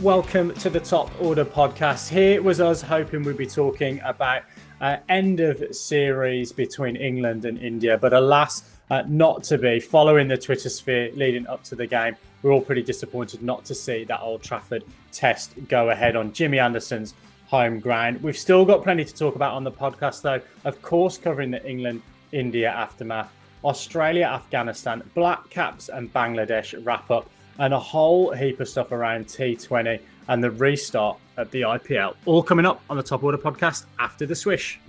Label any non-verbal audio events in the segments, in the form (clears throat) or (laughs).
welcome to the Top Order podcast. Here was us hoping we'd be talking about uh, end of series between England and India, but alas, uh, not to be. Following the Twitter sphere leading up to the game, we're all pretty disappointed not to see that Old Trafford test go ahead on Jimmy Anderson's home ground. We've still got plenty to talk about on the podcast, though. Of course, covering the England India aftermath, Australia, Afghanistan, Black Caps, and Bangladesh wrap up, and a whole heap of stuff around T20 and the restart at the IPL. All coming up on the Top Order podcast after the swish.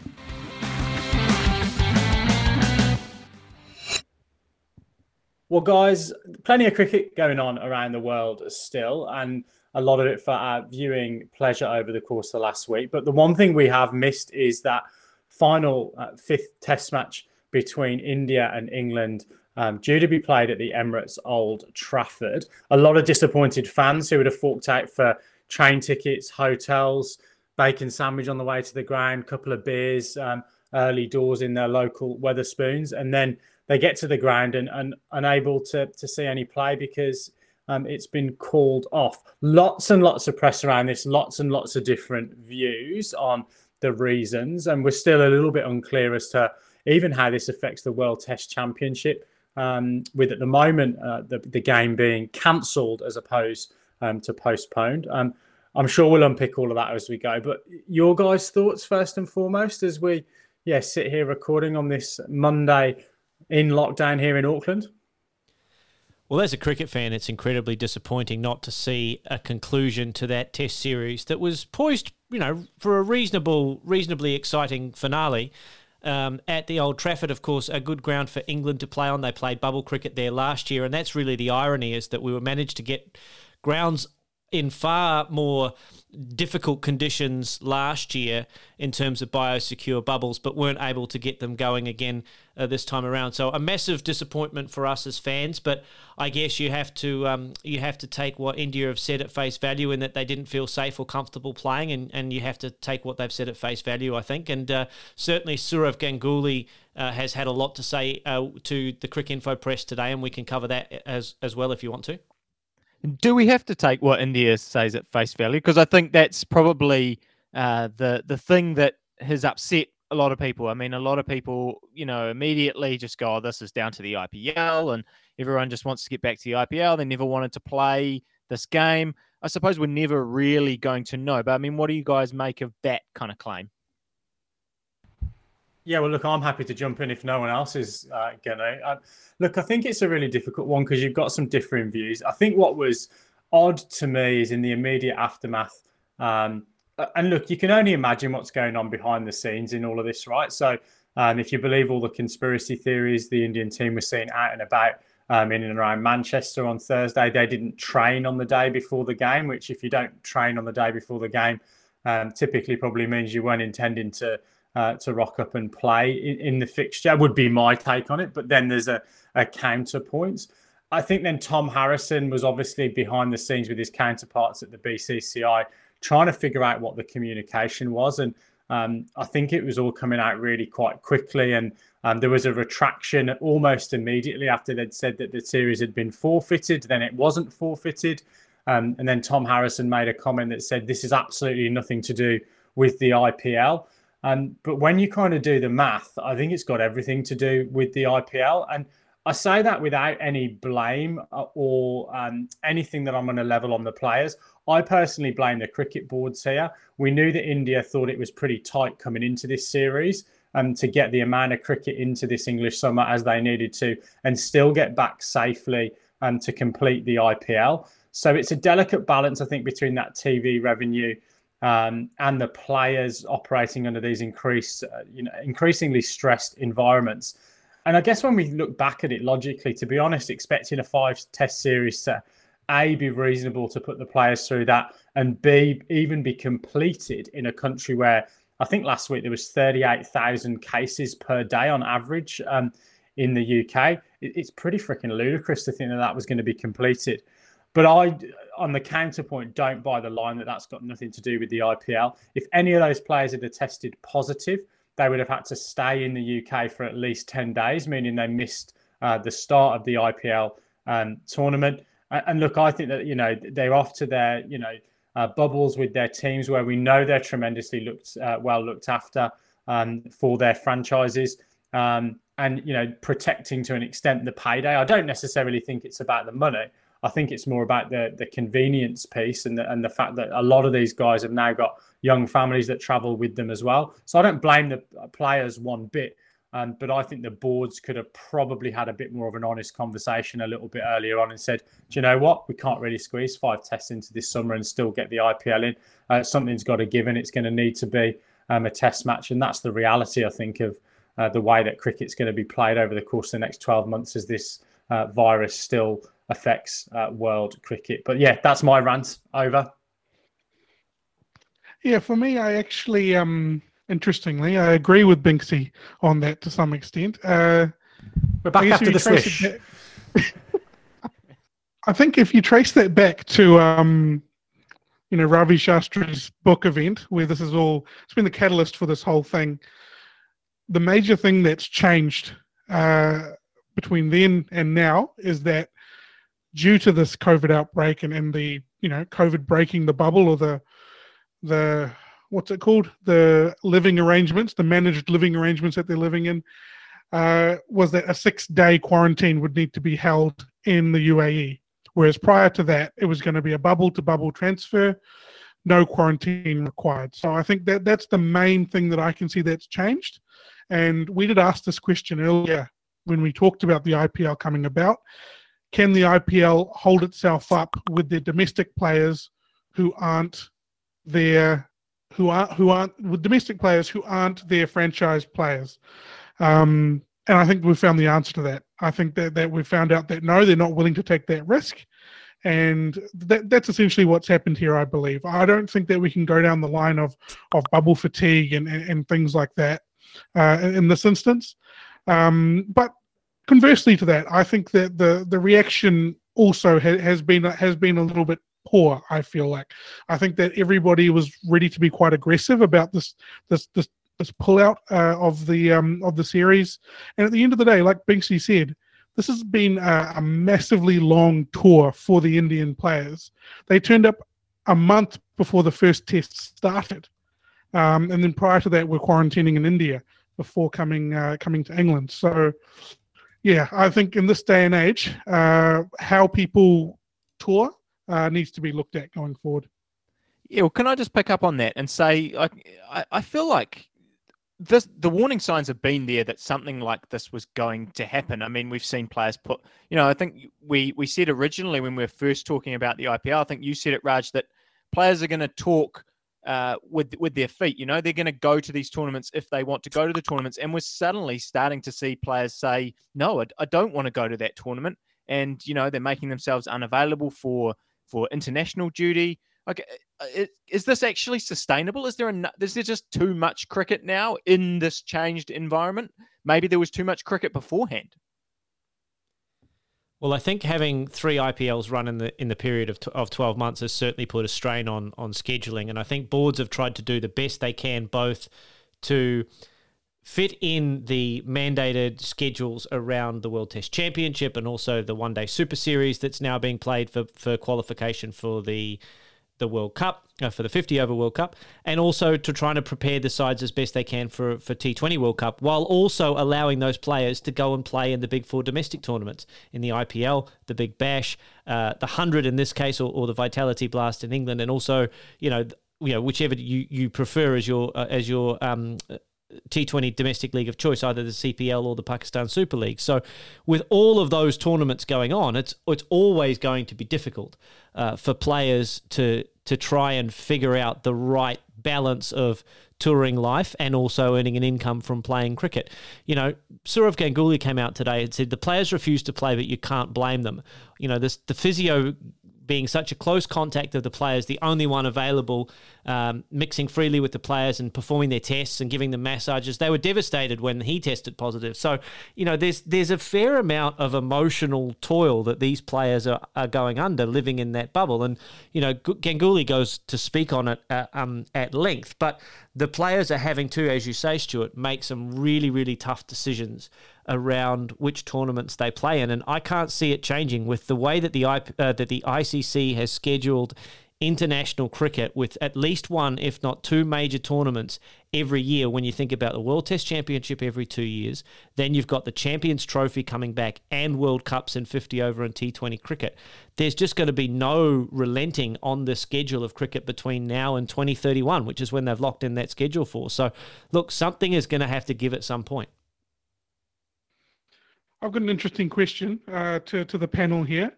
Well, guys, plenty of cricket going on around the world still, and a lot of it for our viewing pleasure over the course of the last week. But the one thing we have missed is that final uh, fifth test match between India and England um, due to be played at the Emirates Old Trafford. A lot of disappointed fans who would have forked out for train tickets, hotels, bacon sandwich on the way to the ground, couple of beers, um, early doors in their local Wetherspoons, and then they get to the ground and, and unable to, to see any play because um, it's been called off. Lots and lots of press around this, lots and lots of different views on the reasons, and we're still a little bit unclear as to even how this affects the World Test Championship um, with at the moment uh, the, the game being cancelled as opposed um, to postponed. Um, I'm sure we'll unpick all of that as we go. But your guys' thoughts first and foremost as we yeah sit here recording on this Monday in lockdown here in Auckland. Well, as a cricket fan, it's incredibly disappointing not to see a conclusion to that Test series that was poised, you know, for a reasonable, reasonably exciting finale um, at the Old Trafford, of course, a good ground for England to play on. They played bubble cricket there last year, and that's really the irony is that we were managed to get grounds in far more difficult conditions last year in terms of biosecure bubbles, but weren't able to get them going again uh, this time around. So a massive disappointment for us as fans. But I guess you have to um, you have to take what India have said at face value, in that they didn't feel safe or comfortable playing, and, and you have to take what they've said at face value. I think, and uh, certainly Sourav Ganguly. Uh, has had a lot to say uh, to the Cricinfo Press today, and we can cover that as as well if you want to. Do we have to take what India says at face value? Because I think that's probably uh, the the thing that has upset a lot of people. I mean, a lot of people, you know, immediately just go, "Oh, this is down to the IPL," and everyone just wants to get back to the IPL. They never wanted to play this game. I suppose we're never really going to know. But I mean, what do you guys make of that kind of claim? Yeah, well, look, I'm happy to jump in if no one else is uh, to. Uh, look, I think it's a really difficult one because you've got some differing views. I think what was odd to me is in the immediate aftermath. Um, and look, you can only imagine what's going on behind the scenes in all of this, right? So, um, if you believe all the conspiracy theories the Indian team was seen out and about um, in and around Manchester on Thursday, they didn't train on the day before the game, which, if you don't train on the day before the game, um, typically probably means you weren't intending to uh, to rock up and play in, in, the fixture would be my take on it. But then there's a, a counterpoint. I think then Tom Harrison was obviously behind the scenes with his counterparts at the BCCI, trying to figure out what the communication was. And um, I think it was all coming out really quite quickly. And um, there was a retraction almost immediately after they'd said that the series had been forfeited. Then it wasn't forfeited. Um, and then Tom Harrison made a comment that said, This is absolutely nothing to do with the IPL. Um, but when you kind of do the math, I think it's got everything to do with the IPL. And I say that without any blame uh, or um, anything that I'm going to level on the players. I personally blame the cricket boards here. We knew that India thought it was pretty tight coming into this series um, to get the amount of cricket into this English summer as they needed to and still get back safely um, to complete the IPL. So it's a delicate balance, I think, between that TV revenue um, and the players operating under these increased, uh, you know, increasingly stressed environments. And I guess when we look back at it logically, to be honest, expecting a five-test series to a be reasonable to put the players through that, and b even be completed in a country where I think last week there was 38,000 cases per day on average um, in the UK. it's pretty freaking ludicrous to think that that was going to be completed. But I, on the counterpoint, don't buy the line that that's got nothing to do with the IPL. If any of those players had tested positive, they would have had to stay in the UK for at least 10 days, meaning they missed uh, the start of the IPL um, tournament. And, look, I think that, you know, they're off to their, you know, uh, bubbles with their teams where we know they're tremendously looked uh, well looked after um, for their franchises. Um, and you know, protecting to an extent the payday. I don't necessarily think it's about the money. I think it's more about the the convenience piece and the, and the fact that a lot of these guys have now got young families that travel with them as well. So I don't blame the players one bit. Um, but I think the boards could have probably had a bit more of an honest conversation a little bit earlier on and said, do you know what? We can't really squeeze five tests into this summer and still get the IPL in. Uh, something's got to give, and it's going to need to be um, a test match. And that's the reality, I think, of uh, the way that cricket's going to be played over the course of the next 12 months as this uh, virus still affects uh, world cricket. But yeah, that's my rant. Over. Yeah, for me, I actually um interestingly. I agree with Binksy on that to some extent. Uh, We're back after the swish. (laughs) I think if you trace that back to, um, you know, Ravi Shastri's book event, where this is all, it's been the catalyst for this whole thing. The major thing that's changed uh, between then and now is that due to this COVID outbreak and, and the, you know, COVID breaking the bubble or the, the what's it called? The living arrangements, the managed living arrangements that they're living in, uh, was that a six day quarantine would need to be held in the UAE. Whereas prior to that, it was going to be a bubble to bubble transfer, no quarantine required. So I think that that's the main thing that I can see that's changed. And we did ask this question earlier when we talked about the IPL coming about. Can the IPL hold itself up with their domestic players who aren't their who aren't who aren't with domestic players who aren't their franchise players. Um, and I think we found the answer to that. I think that, that we found out that no, they're not willing to take that risk. And that, that's essentially what's happened here, I believe. I don't think that we can go down the line of, of bubble fatigue and, and, and things like that uh, in this instance. Um, but conversely to that, I think that the, the reaction also ha- has been has been a little bit poor. I feel like I think that everybody was ready to be quite aggressive about this this this this pullout uh, of the um, of the series. And at the end of the day, like Binksy said, this has been a, a massively long tour for the Indian players. They turned up a month before the first test started, um, and then prior to that, we're quarantining in India before coming uh, coming to England. So. Yeah, I think in this day and age, uh, how people tour uh, needs to be looked at going forward. Yeah, well, can I just pick up on that and say, like, I, I feel like this the warning signs have been there that something like this was going to happen. I mean, we've seen players put, you know, I think we we said originally when we were first talking about the IPL, I think you said it, Raj, that players are going to talk uh, with with their feet. You know, they're going to go to these tournaments if they want to go to the tournaments, and we're suddenly starting to see players say, "No, I, I don't want to go to that tournament," and you know, they're making themselves unavailable for for international duty. Okay, uh, is this actually sustainable? Is there a, is there just too much cricket now in this changed environment? Maybe there was too much cricket beforehand. Well, I think having three IPLs run in the in the period of, t- of 12 months has certainly put a strain on on scheduling, and I think boards have tried to do the best they can both to fit in the mandated schedules around the World Test Championship and also the One Day Super Series that's now being played for, for qualification for the the World Cup uh, for the 50 over World Cup, and also to trying to prepare the sides as best they can for for T20 World Cup, while also allowing those players to go and play in the big four domestic tournaments in the IPL, the Big Bash, uh, the hundred in this case, or, or, the Vitality Blast in England, and also you know you know whichever you, you prefer as your uh, as your um, T20 domestic league of choice, either the CPL or the Pakistan Super League. So, with all of those tournaments going on, it's it's always going to be difficult uh, for players to to try and figure out the right balance of touring life and also earning an income from playing cricket. You know, Sourav Ganguly came out today and said the players refuse to play, but you can't blame them. You know, this the physio being such a close contact of the players, the only one available, um, mixing freely with the players and performing their tests and giving them massages. They were devastated when he tested positive. So, you know, there's there's a fair amount of emotional toil that these players are, are going under living in that bubble. And, you know, Ganguly goes to speak on it uh, um, at length. But the players are having to, as you say, Stuart, make some really, really tough decisions around which tournaments they play in, and I can't see it changing with the way that the uh, that the ICC has scheduled international cricket with at least one, if not two major tournaments every year when you think about the World Test Championship every two years. Then you've got the Champions Trophy coming back and World Cups in 50 over and T20 cricket. There's just going to be no relenting on the schedule of cricket between now and 2031, which is when they've locked in that schedule for. So, look, something is going to have to give at some point. I've got an interesting question uh, to to the panel here.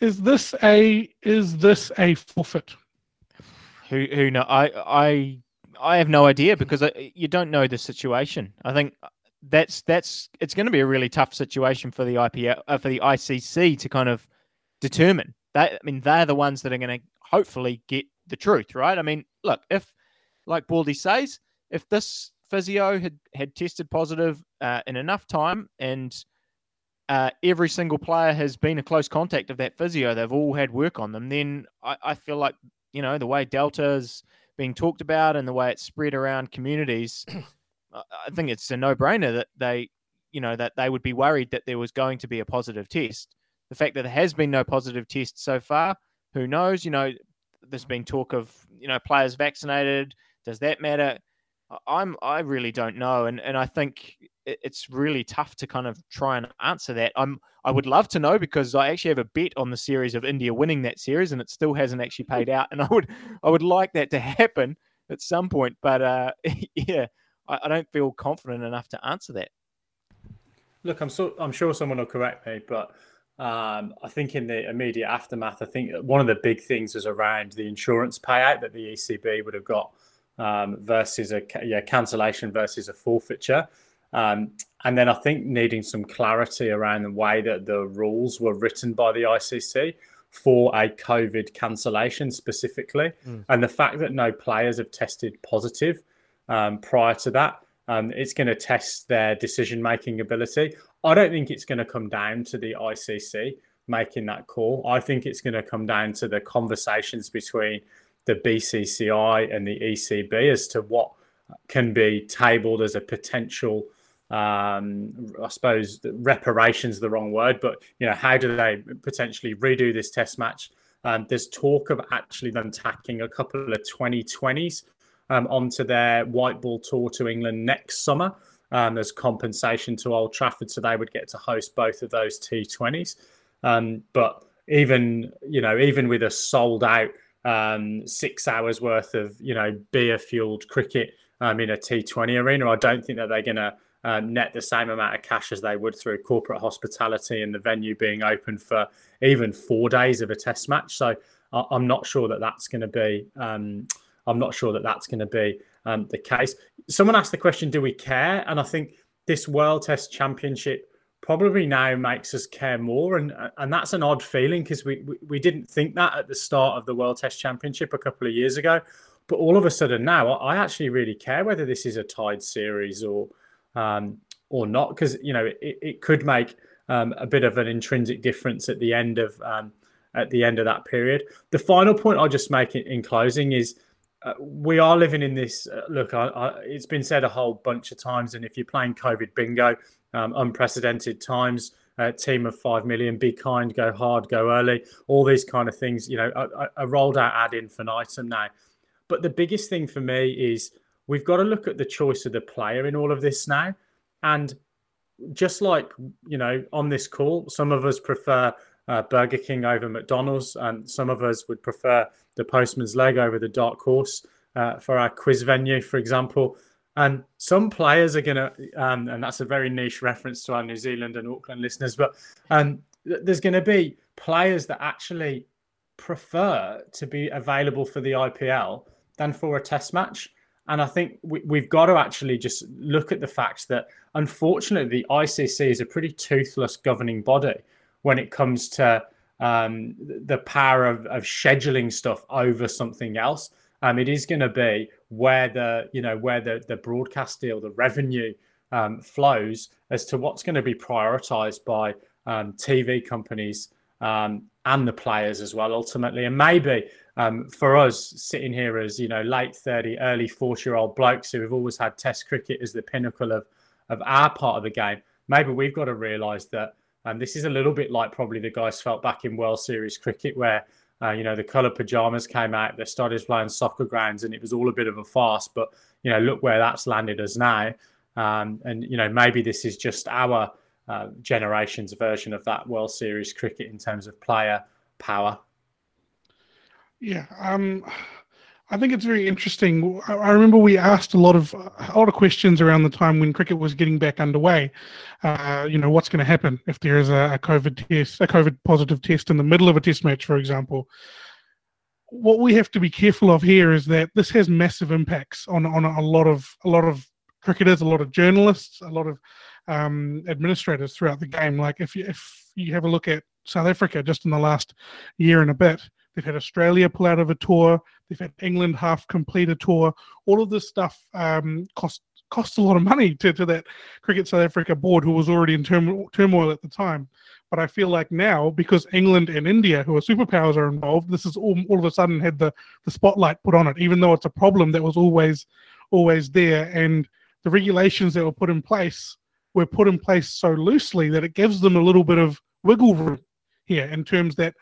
Is this a is this a forfeit? Who who know? I I I have no idea because I, you don't know the situation. I think that's that's it's going to be a really tough situation for the IPL uh, for the ICC to kind of determine. That I mean, they're the ones that are going to hopefully get the truth, right? I mean, look, if like Baldy says, if this physio had had tested positive uh, in enough time and uh, every single player has been a close contact of that physio. They've all had work on them. Then I, I feel like you know the way Delta is being talked about and the way it's spread around communities. (clears throat) I think it's a no-brainer that they, you know, that they would be worried that there was going to be a positive test. The fact that there has been no positive test so far, who knows? You know, there's been talk of you know players vaccinated. Does that matter? I'm I really don't know, and and I think it's really tough to kind of try and answer that. I'm I would love to know because I actually have a bet on the series of India winning that series, and it still hasn't actually paid out. And I would I would like that to (laughs) happen at some point, but uh, (laughs) yeah, I, I don't feel confident enough to answer that. Look, I'm so I'm sure someone will correct me, but um, I think in the immediate aftermath, I think one of the big things was around the insurance payout that the ECB would have got um, versus a yeah, cancellation versus a forfeiture. Um, and then I think needing some clarity around the way that the rules were written by the ICC for a COVID cancellation specifically, mm. and the fact that no players have tested positive um, prior to that, um, it's going to test their decision making ability. I don't think it's going to come down to the ICC making that call. I think it's going to come down to the conversations between the BCCI and the ECB as to what can be tabled as a potential um, I suppose reparations is the wrong word, but you know, how do they potentially redo this test match? Um, there's talk of actually them tacking a couple of T20s um, onto their white ball tour to England next summer um, as compensation to Old Trafford, so they would get to host both of those T20s. Um, but even you know, even with a sold out um, six hours worth of you know beer fueled cricket um, in a T20 arena. I don't think that they're going to uh, net the same amount of cash as they would through corporate hospitality and the venue being open for even four days of a test match. So I- am not sure that that's going to be. Um, I'm not sure that that's going to be um, the case. Someone asked the question, "Do we care?" And I think this World Test Championship probably now makes us care more and and that's an odd feeling because we, we, we didn't think that at the start of the world test championship a couple of years ago but all of a sudden now i actually really care whether this is a tied series or um, or not because you know it, it could make um, a bit of an intrinsic difference at the end of um, at the end of that period the final point i'll just make in, in closing is uh, we are living in this uh, look I, I, it's been said a whole bunch of times and if you're playing covid bingo um, unprecedented times. Uh, team of five million, be kind, go hard, go early, all these kind of things. You know, a rolled out ad infinitum now. But the biggest thing for me is we've got to look at the choice of the player in all of this now. And just like, you know, on this call, some of us prefer uh, Burger King over McDonald's, and some of us would prefer the Postman's Leg over the Dark Horse uh, for our quiz venue, for example. And some players are going to, um, and that's a very niche reference to our New Zealand and Auckland listeners, but um, there's going to be players that actually prefer to be available for the IPL than for a test match. And I think we, have got to actually just look at the fact that unfortunately the ICC is a pretty toothless governing body when it comes to um, the power of, of scheduling stuff over something else. Um, it is going to be where the you know where the the broadcast deal, the revenue um, flows as to what's going to be prioritized by um, TV companies um, and the players as well ultimately. And maybe um, for us sitting here as you know late thirty, early forty year old blokes who have always had Test cricket as the pinnacle of of our part of the game, maybe we've got to realise that. Um, this is a little bit like probably the guys felt back in World Series cricket, where Uh, you know, the color pajamas came out. They started playing soccer grounds, and it was all a bit of a farce. But you know, look where that's landed us now. Um, and you know, maybe this is just our uh, generation's version of that World Series cricket in terms of player power. Yeah, um, I think it's very interesting. I remember we asked a lot of a lot of questions around the time when cricket was getting back underway. Uh, you know, what's going to happen if there is a, a COVID test, a COVID positive test in the middle of a test match, for example? What we have to be careful of here is that this has massive impacts on on a lot of a lot of cricketers, a lot of journalists, a lot of um, administrators throughout the game. Like if you, if you have a look at South Africa just in the last year and a bit, they've had Australia pull out of a tour, they've had England half complete a tour. All of this stuff um, cost costs a lot of money to, to that Cricket South Africa board, who was already in turmoil, turmoil at the time. But I feel like now, because England and India, who are superpowers, are involved, this is all, all of a sudden had the, the spotlight put on it, even though it's a problem that was always always there. And the regulations that were put in place were put in place so loosely that it gives them a little bit of wiggle room here in terms that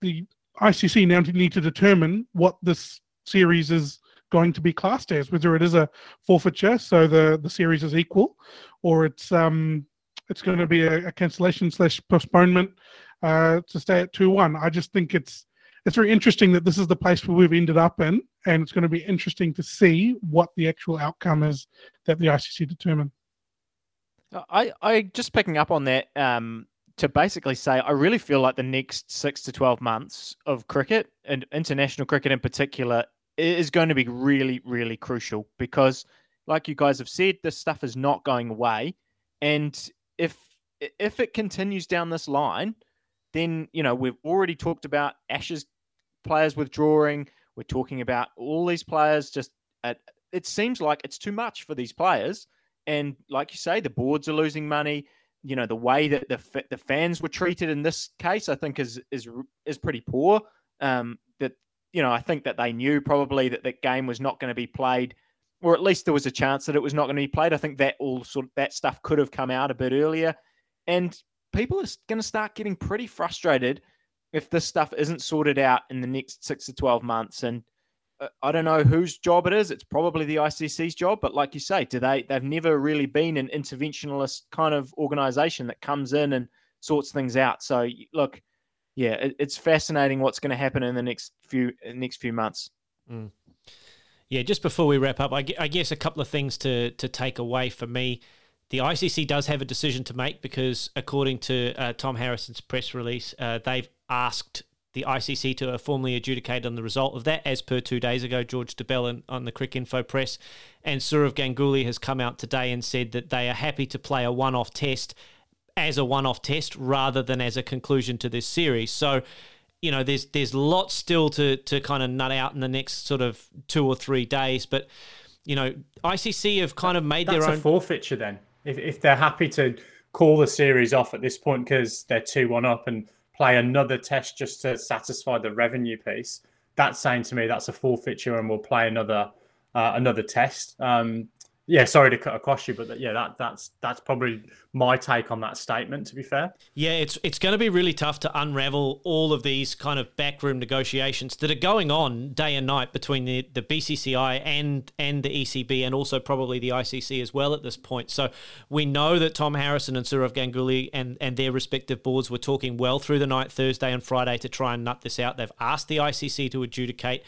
the ICC now need to determine what this series is going to be classed as, whether it is a forfeiture, so the, the series is equal, or it's um it's going to be a, a cancellation slash postponement uh, to stay at two one. I just think it's it's very interesting that this is the place where we've ended up in, and it's going to be interesting to see what the actual outcome is that the ICC determine. I, I just picking up on that um, to basically say I really feel like the next six to twelve months of cricket and international cricket in particular is going to be really really crucial because, like you guys have said, this stuff is not going away, and if if it continues down this line, then you know we've already talked about Ashes players withdrawing. We're talking about all these players just. At, it seems like it's too much for these players and like you say, the boards are losing money. You know, the way that the the fans were treated in this case, I think is is is pretty poor. Um, that you know, I think that they knew probably that that game was not going to be played, or at least there was a chance that it was not going to be played. I think that all sort of that stuff could have come out a bit earlier, and people are going to start getting pretty frustrated if this stuff isn't sorted out in the next six to twelve months. And I don't know whose job it is. It's probably the ICC's job, but like you say, do they? They've never really been an interventionist kind of organization that comes in and sorts things out. So look, yeah, it, it's fascinating what's going to happen in the next few next few months. Mm. Yeah, just before we wrap up, I, I guess a couple of things to to take away for me. The ICC does have a decision to make because, according to uh, Tom Harrison's press release, uh, they've asked the ICC to formally adjudicate on the result of that, as per two days ago, George Dobell on the Cricinfo Press. And Sourav Ganguly has come out today and said that they are happy to play a one off test as a one off test rather than as a conclusion to this series. So, you know, there's there's lots still to to kind of nut out in the next sort of two or three days. But, you know, ICC have kind of made That's their own forfeiture then. If if they're happy to call the series off at this point because they're two one up and play another test just to satisfy the revenue piece, that's saying to me that's a forfeiture and we'll play another uh, another test. Um, yeah, sorry to cut across you, but yeah, that that's that's probably my take on that statement. To be fair, yeah, it's it's going to be really tough to unravel all of these kind of backroom negotiations that are going on day and night between the, the BCCI and and the ECB, and also probably the ICC as well at this point. So we know that Tom Harrison and Sourav Ganguly and and their respective boards were talking well through the night Thursday and Friday to try and nut this out. They've asked the ICC to adjudicate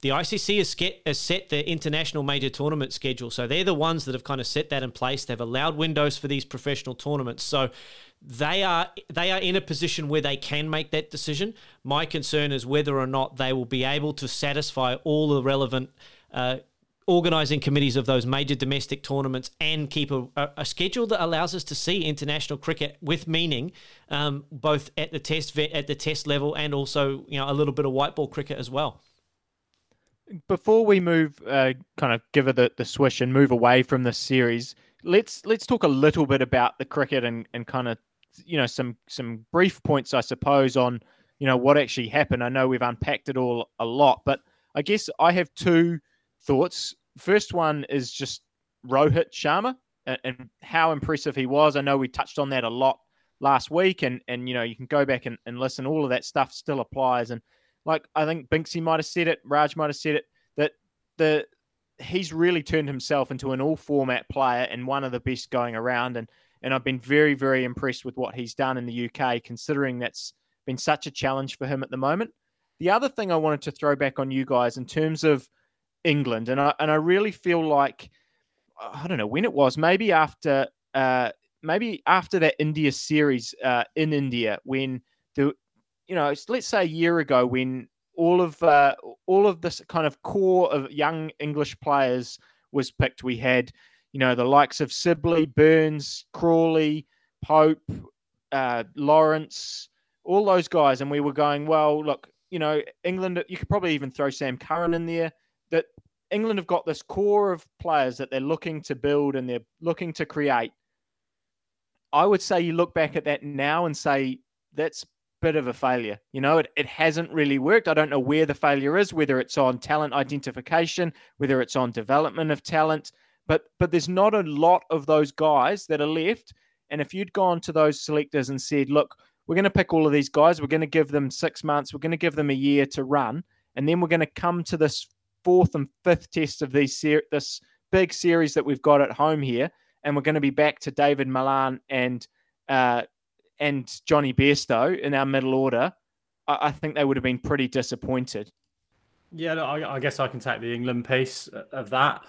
the ICC has, get, has set the international major tournament schedule. So they're the ones that have kind of set that in place. They've allowed windows for these professional tournaments. So they are they are in a position where they can make that decision. My concern is whether or not they will be able to satisfy all the relevant uh, organising committees of those major domestic tournaments and keep a, a, schedule that allows us to see international cricket with meaning, um, both at the test at the test level and also you know a little bit of white ball cricket as well before we move, uh, kind of give it the, the swish and move away from this series, let's let's talk a little bit about the cricket and, and kind of you know some some brief points, I suppose, on you know what actually happened. I know we've unpacked it all a lot, but I guess I have two thoughts. First one is just Rohit Sharma and, and how impressive he was. I know we touched on that a lot last week, and and you know you can go back and, and listen. All of that stuff still applies, and like I think Binksy might have said it, Raj might have said it, that the he's really turned himself into an all format player and one of the best going around. And and I've been very, very impressed with what he's done in the UK, considering that's been such a challenge for him at the moment. The other thing I wanted to throw back on you guys in terms of England, and I and I really feel like I don't know when it was, maybe after uh, maybe after that India series uh, in India, when you know let's say a year ago when all of uh, all of this kind of core of young English players was picked. We had you know the likes of Sibley, Burns, Crawley, Pope, uh, Lawrence, all those guys, and we were going well. Look, you know England. You could probably even throw Sam Curran in there. That England have got this core of players that they're looking to build and they're looking to create. I would say you look back at that now and say that's bit of a failure. You know, it, it hasn't really worked. I don't know where the failure is, whether it's on talent identification, whether it's on development of talent, but but there's not a lot of those guys that are left. And if you'd gone to those selectors and said, look, we're going to pick all of these guys, we're going to give them six months, we're going to give them a year to run, and then we're going to come to this fourth and fifth test of these ser- this big series that we've got at home here, and we're going to be back to Dawid Malan and uh, and Jonny Bairstow in our middle order. I, I, think they would have been pretty disappointed. Yeah, I, I, guess I can take the England piece of that.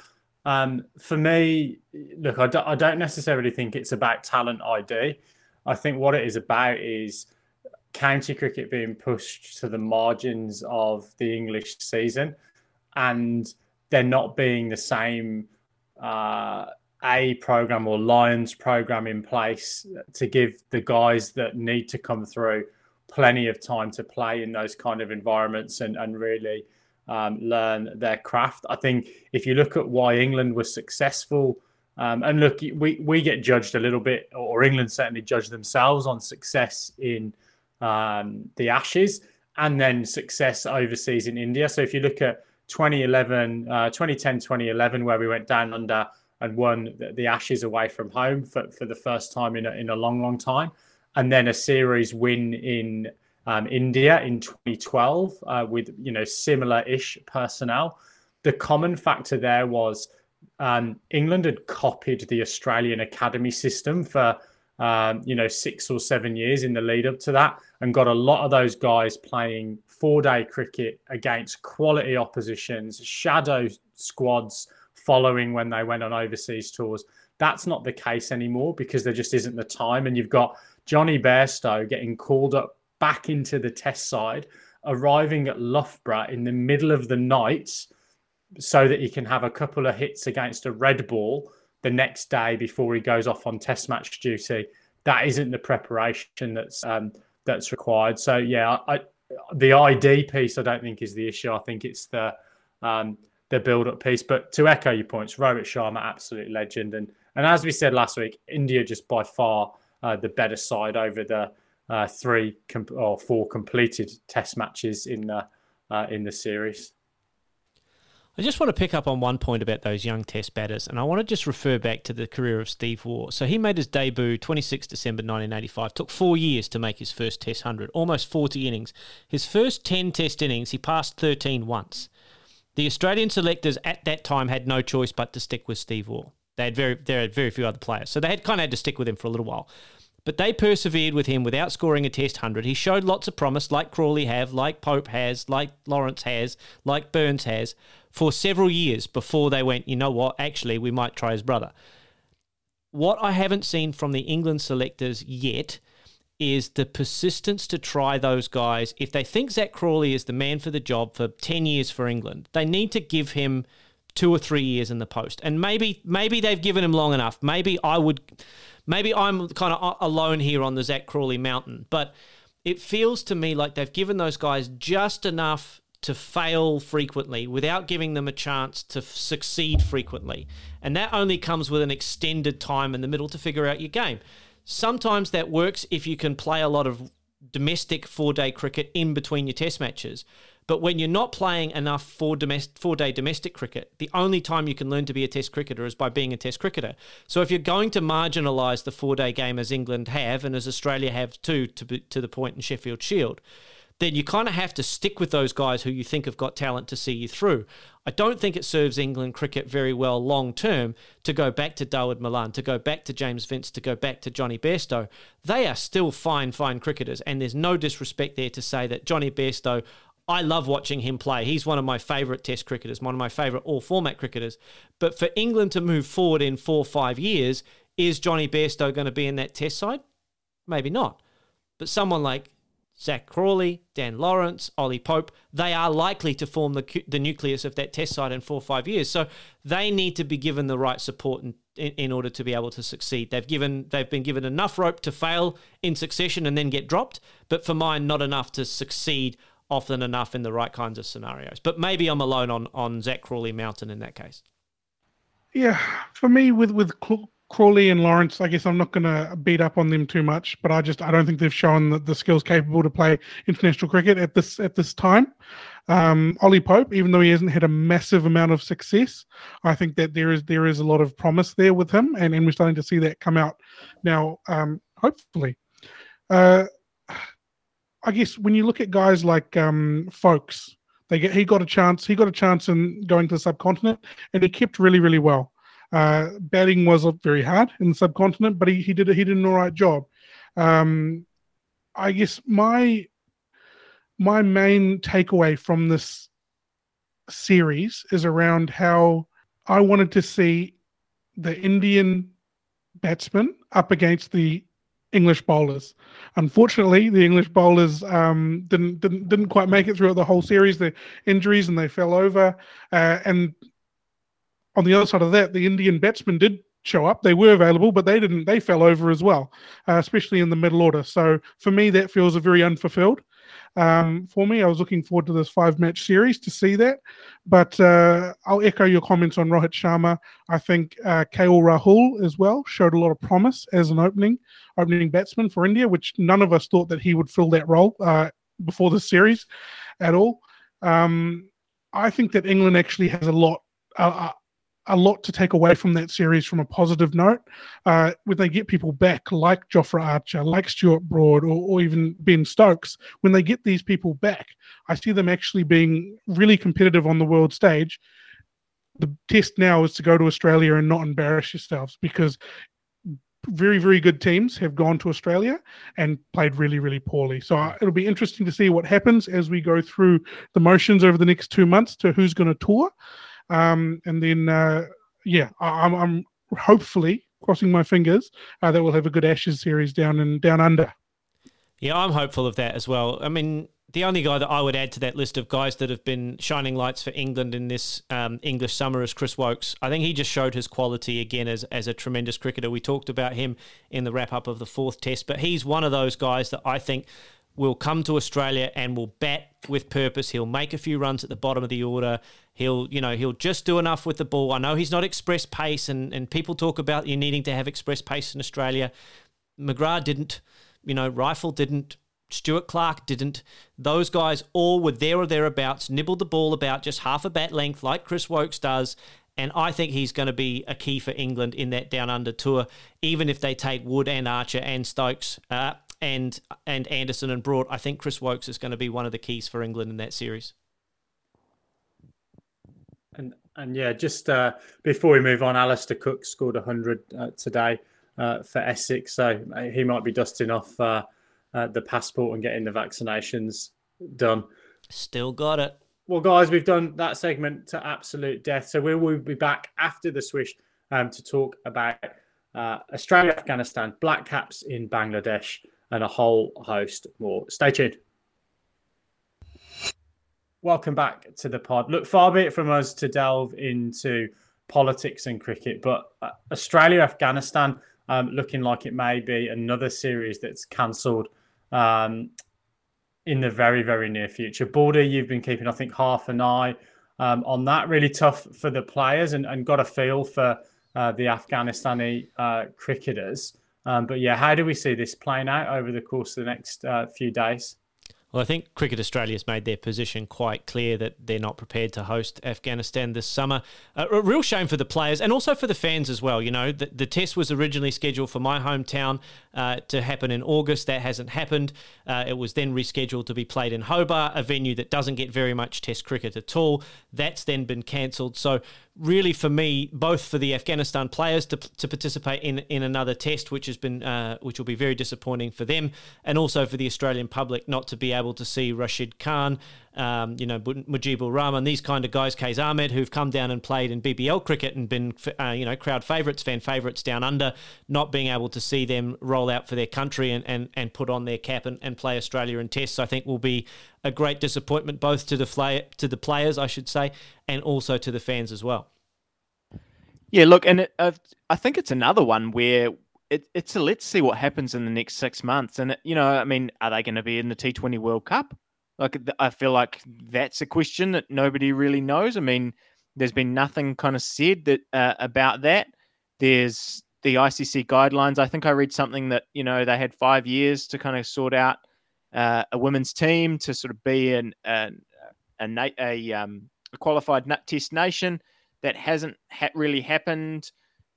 Um, for me, look, I don't, I don't necessarily think it's about talent ID. I think what it is about is county cricket being pushed to the margins of the English season and there not being the same uh, A program or Lions program in place to give the guys that need to come through plenty of time to play in those kind of environments and, and really um, learn their craft. I think if you look at why England was successful, um, and look, we, we get judged a little bit, or England certainly judge themselves on success in um, the Ashes and then success overseas in India. So if you look at 2011, uh, 2010, 2011, where we went down under and won the, Ashes away from home for, for the first time in a, in a long, long time. And then a series win in um, India in 2012 uh, with, you know, similar-ish personnel. The common factor there was um, England had copied the Australian academy system for um, you know, six or seven years in the lead up to that, and got a lot of those guys playing four day cricket against quality oppositions, shadow squads following when they went on overseas tours. That's not the case anymore because there just isn't the time. And you've got Jonny Bairstow getting called up back into the test side, arriving at Loughborough in the middle of the night so that he can have a couple of hits against a red ball the next day before he goes off on test match duty. That isn't the preparation that's um, that's required. So yeah, I, the ID piece I don't think is the issue. I think it's the um, the build up piece. But to echo your points, Rohit Sharma, absolute legend, and and as we said last week, India just by far uh, the better side over the uh, three or four completed Test matches in the uh, in the series. I just want to pick up on one point about those young test batters, and I want to just refer back to the career of Steve Waugh. So he made his debut 26 December 1985. Took four years to make his first Test 100, almost 40 innings. His first 10 Test innings, he passed 13 once. The Australian selectors at that time had no choice but to stick with Steve Waugh. They had very, there had very few other players, so they had kind of had to stick with him for a little while. But they persevered with him without scoring a Test 100. He showed lots of promise, like Crawley have, like Pope has, like Lawrence has, like Burns has for several years before they went, you know what, actually, we might try his brother. What I haven't seen from the England selectors yet is the persistence to try those guys. If they think Zak Crawley is the man for the job for 10 years for England, they need to give him two or three years in the post. And maybe maybe they've given him long enough. Maybe I would maybe I'm kind of alone here on the Zak Crawley mountain, but it feels to me like they've given those guys just enough to fail frequently without giving them a chance to succeed frequently. And that only comes with an extended time in the middle to figure out your game. Sometimes that works if you can play a lot of domestic four day cricket in between your test matches. But when you're not playing enough four, domestic, four day domestic cricket, the only time you can learn to be a test cricketer is by being a test cricketer. So if you're going to marginalise the four day game as England have and as Australia have too, to, be, to the point in Sheffield Shield, then you kind of have to stick with those guys who you think have got talent to see you through. I don't think it serves England cricket very well long term to go back to Dawid Malan, to go back to James Vince, to go back to Jonny Bairstow. They are still fine, fine cricketers, and there's no disrespect there to say that Jonny Bairstow. I love watching him play. He's one of my favourite Test cricketers, one of my favourite all format cricketers. But for England to move forward in four or five years, is Jonny Bairstow going to be in that Test side? Maybe not. But someone like Zak Crawley, Dan Lawrence, Ollie Pope, they are likely to form the, the nucleus of that test side in four or five years. So they need to be given the right support in, in, in, order to be able to succeed. They've given they've been given enough rope to fail in succession and then get dropped, but for mine, not enough to succeed often enough in the right kinds of scenarios. But maybe I'm alone on on Zak Crawley Mountain in that case. Yeah, for me with with Crawley and Lawrence, I guess I'm not going to beat up on them too much, but I just I don't think they've shown the, the skills capable to play international cricket at this at this time. Um, Ollie Pope, even though he hasn't had a massive amount of success, I think that there is there is a lot of promise there with him, and, and we're starting to see that come out now. Um, hopefully, uh, I guess when you look at guys like um, Foakes, they get he got a chance. He got a chance in going to the subcontinent, and he kept really really well. Uh, batting was very hard in the subcontinent, but he, he did he did an all right job. Um, I guess my my main takeaway from this series is around how I wanted to see the Indian batsmen up against the English bowlers. Unfortunately, the English bowlers um, didn't, didn't didn't quite make it throughout the whole series. The injuries and they fell over, uh, and on the other side of that, the Indian batsmen did show up. They were available, but they didn't. They fell over as well, uh, especially in the middle order. So for me, that feels a very unfulfilled. Um, for me, I was looking forward to this five-match series to see that. But uh, I'll echo your comments on Rohit Sharma. I think uh, KL Rahul as well showed a lot of promise as an opening opening batsman for India, which none of us thought that he would fill that role uh, before the series at all. Um, I think that England actually has a lot. Uh, a lot to take away from that series from a positive note. Uh, when they get people back like Jofra Archer, like Stuart Broad, or, or, even Ben Stokes, when they get these people back, I see them actually being really competitive on the world stage. The test now is to go to Australia and not embarrass yourselves because very, very good teams have gone to Australia and played really, really poorly. So uh, it'll be interesting to see what happens as we go through the motions over the next two months to who's going to tour. Um, and then, uh, yeah, I, am I'm hopefully crossing my fingers uh, that we'll have a good Ashes series down and down under. Yeah, I'm hopeful of that as well. I mean, the only guy that I would add to that list of guys that have been shining lights for England in this um, English summer is Chris Woakes. I think he just showed his quality again as, as a tremendous cricketer. We talked about him in the wrap up of the fourth test, but he's one of those guys that I think will come to Australia and will bat with purpose. He'll make a few runs at the bottom of the order. He'll, you know, he'll just do enough with the ball. I know he's not express pace, and, and people talk about you needing to have express pace in Australia. McGrath didn't, you know, Reiffel didn't, Stuart Clark didn't. Those guys all were there or thereabouts, nibbled the ball about just half a bat length, like Chris Woakes does. And I think he's going to be a key for England in that down under tour, even if they take Wood and Archer and Stokes. Uh, and and Anderson and Broad, I think Chris Woakes is going to be one of the keys for England in that series. And and yeah, just uh, before we move on, Alastair Cook scored 100 uh, today uh, for Essex, so uh, he might be dusting off uh, uh, the passport and getting the vaccinations done. Still got it. Well, guys, we've done that segment to absolute death, so we will be back after the swish um, to talk about Australia, Afghanistan, Black Caps in Bangladesh and a whole host more. Stay tuned. Welcome back to the pod. Look, far be it from us to delve into politics and cricket, but uh, Australia, Afghanistan, um, looking like it may be another series that's cancelled um, in the very, very near future. Border, you've been keeping, I think, half an eye um, on that. Really tough for the players and, and got a feel for uh, the Afghanistani uh, cricketers. Um, but yeah, how do we see this playing out over the course of the next uh, few days? Well, I think Cricket Australia has made their position quite clear that they're not prepared to host Afghanistan this summer. Uh, a real shame for the players and also for the fans as well. You know, the, the test was originally scheduled for my hometown uh, to happen in August. That hasn't happened. Uh, it was then rescheduled to be played in Hobart, a venue that doesn't get very much test cricket at all. That's then been cancelled. So really for me, both for the Afghanistan players to, to participate in, in another test, which has been uh, which will be very disappointing for them, and also for the Australian public not to be able to see Rashid Khan, um, you know, Mujeeb Ur Rahman, these kind of guys, Qais Ahmad, who've come down and played in BBL cricket and been, uh, you know, crowd favourites, fan favourites down under, not being able to see them roll out for their country and, and, and put on their cap and, and play Australia in tests, I think will be a great disappointment both to the to the players, I should say, and also to the fans as well. Yeah, look, and it, uh, I think it's another one where it, it's a let's see what happens in the next six months. And, you know, I mean, are they going to be in the T20 World Cup? Like, I feel like that's a question that nobody really knows. I mean, there's been nothing kind of said that uh, about that. There's the ICC guidelines. I think I read something that you know they had five years to kind of sort out uh, a women's team to sort of be an, an a, a, um, a qualified nut test nation. That hasn't ha- really happened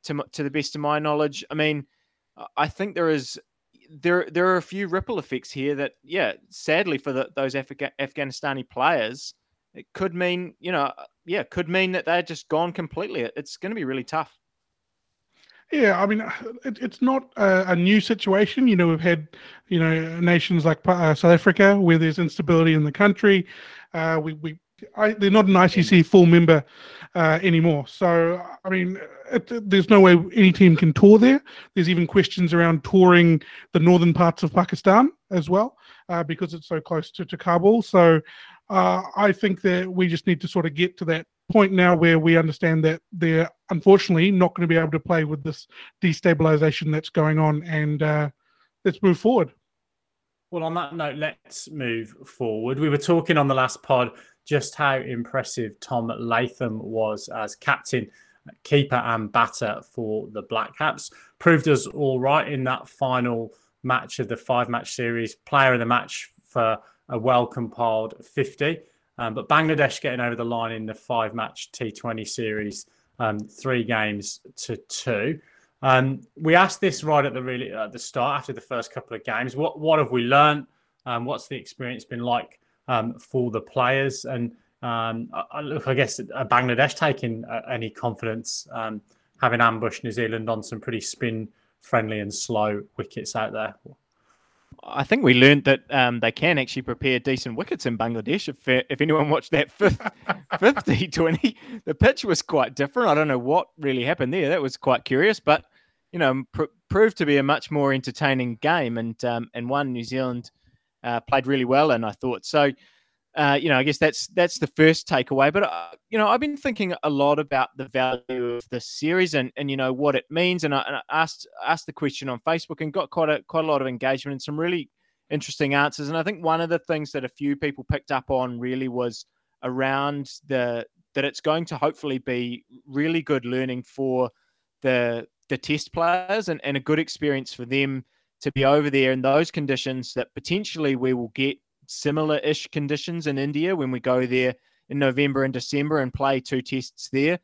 to to the best of my knowledge. I mean, I think there is there there are a few ripple effects here that, yeah, sadly for the, those Afga- Afghanistani players, it could mean you know, yeah, could mean that they're just gone completely. It's going to be really tough. Yeah, I mean, it, it's not a, a, new situation. You know, we've had, you know, nations like uh, South Africa where there's instability in the country. Uh, we, we I, they're not an ICC full member uh, anymore. So, I mean, there's no way any team can tour there. There's even questions around touring the northern parts of Pakistan as well uh, because it's so close to, to Kabul. So, uh, I think that we just need to sort of get to that point now where we understand that they're unfortunately not going to be able to play with this destabilization that's going on, and uh, let's move forward. Well, on that note, let's move forward. We were talking on the last pod just how impressive Tom Latham was as captain, keeper, and batter for the Black Caps. Proved us all right in that final match of the five match series, player of the match for a well compiled 50. Um, but Bangladesh getting over the line in the five match T20 series, um, three games to two. Um, we asked this right at the really at the start after the first couple of games. What what have we learned? Um, what's the experience been like um, for the players? And um, I, look, I guess uh, Bangladesh taking uh, any confidence, um, having ambushed New Zealand on some pretty spin friendly and slow wickets out there. I think we learned that um, they can actually prepare decent wickets in Bangladesh. If if anyone watched that fifth, (laughs) fifth T20, the pitch was quite different. I don't know what really happened there. That was quite curious, but you know, pr- proved to be a much more entertaining game, and um, and one New Zealand uh, played really well, and I thought so uh, you know, I guess that's that's the first takeaway. But uh, you know, I've been thinking a lot about the value of the series and and you know what it means. And I, and I asked asked the question on Facebook and got quite a quite a lot of engagement and some really interesting answers. And I think one of the things that a few people picked up on really was around the that it's going to hopefully be really good learning for the the test players and, and a good experience for them to be over there in those conditions that potentially we will get similar ish conditions in India when we go there in November and December and play two tests there.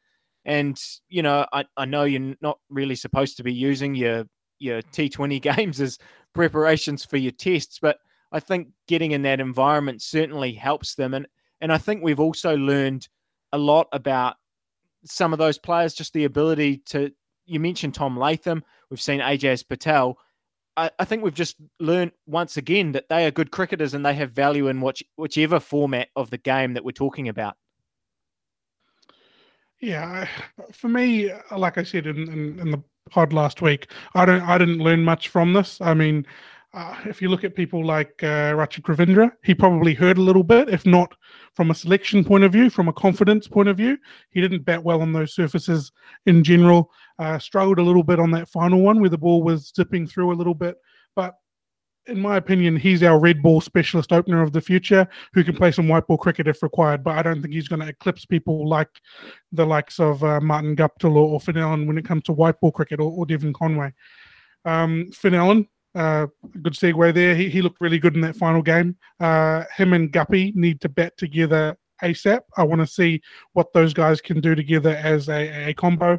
And, you know, I, I know you're not really supposed to be using your your T20 (laughs) games as preparations for your tests, but I think getting in that environment certainly helps them. And and I think we've also learned a lot about some of those players, just the ability to you mentioned Tom Latham, we've seen Ajaz Patel I, I think we've just learned once again that they are good cricketers and they have value in which, whichever format of the game that we're talking about. Yeah, for me, like I said in, in, in, the pod last week, I don't, I didn't learn much from this. I mean, uh, if you look at people like uh, Rachin Ravindra, he probably heard a little bit, if not from a selection point of view, from a confidence point of view. He didn't bat well on those surfaces in general. Uh, struggled a little bit on that final one where the ball was zipping through a little bit. But in my opinion, he's our red ball specialist opener of the future who can play some white ball cricket if required. But I don't think he's going to eclipse people like the likes of uh, Martin Guptill or, or Finn Allen when it comes to white ball cricket or, or Devon Conway. Um, Finn Allen, uh, good segue there. He, he looked really good in that final game. Uh, him and Guppy need to bat together ASAP. I want to see what those guys can do together as a, a combo.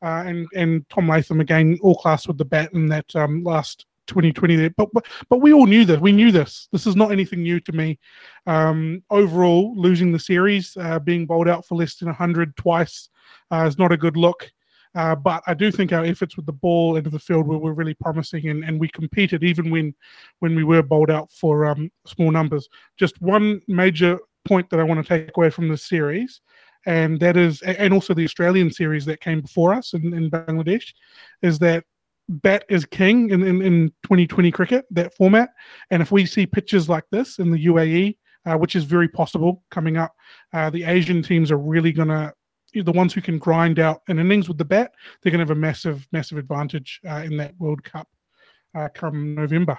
Uh, and and Tom Latham again, all class with the bat in that um, last 2020 there. But, but but we all knew this. We knew this. This is not anything new to me. Um, overall, losing the series, uh, being bowled out for less than 100 twice, uh, is not a good look. Uh, but I do think our efforts with the ball into the field were, were really promising, and, and we competed even when when we were bowled out for um, small numbers. Just one major point that I want to take away from this series, and that is, and also the Australian series that came before us in, in Bangladesh, is that bat is king in, in, in 2020 cricket, that format. And if we see pitches like this in the UAE, uh, which is very possible coming up, uh, the Asian teams are really going to the ones who can grind out an innings with the bat, they're going to have a massive, massive advantage uh, in that World Cup uh, come November.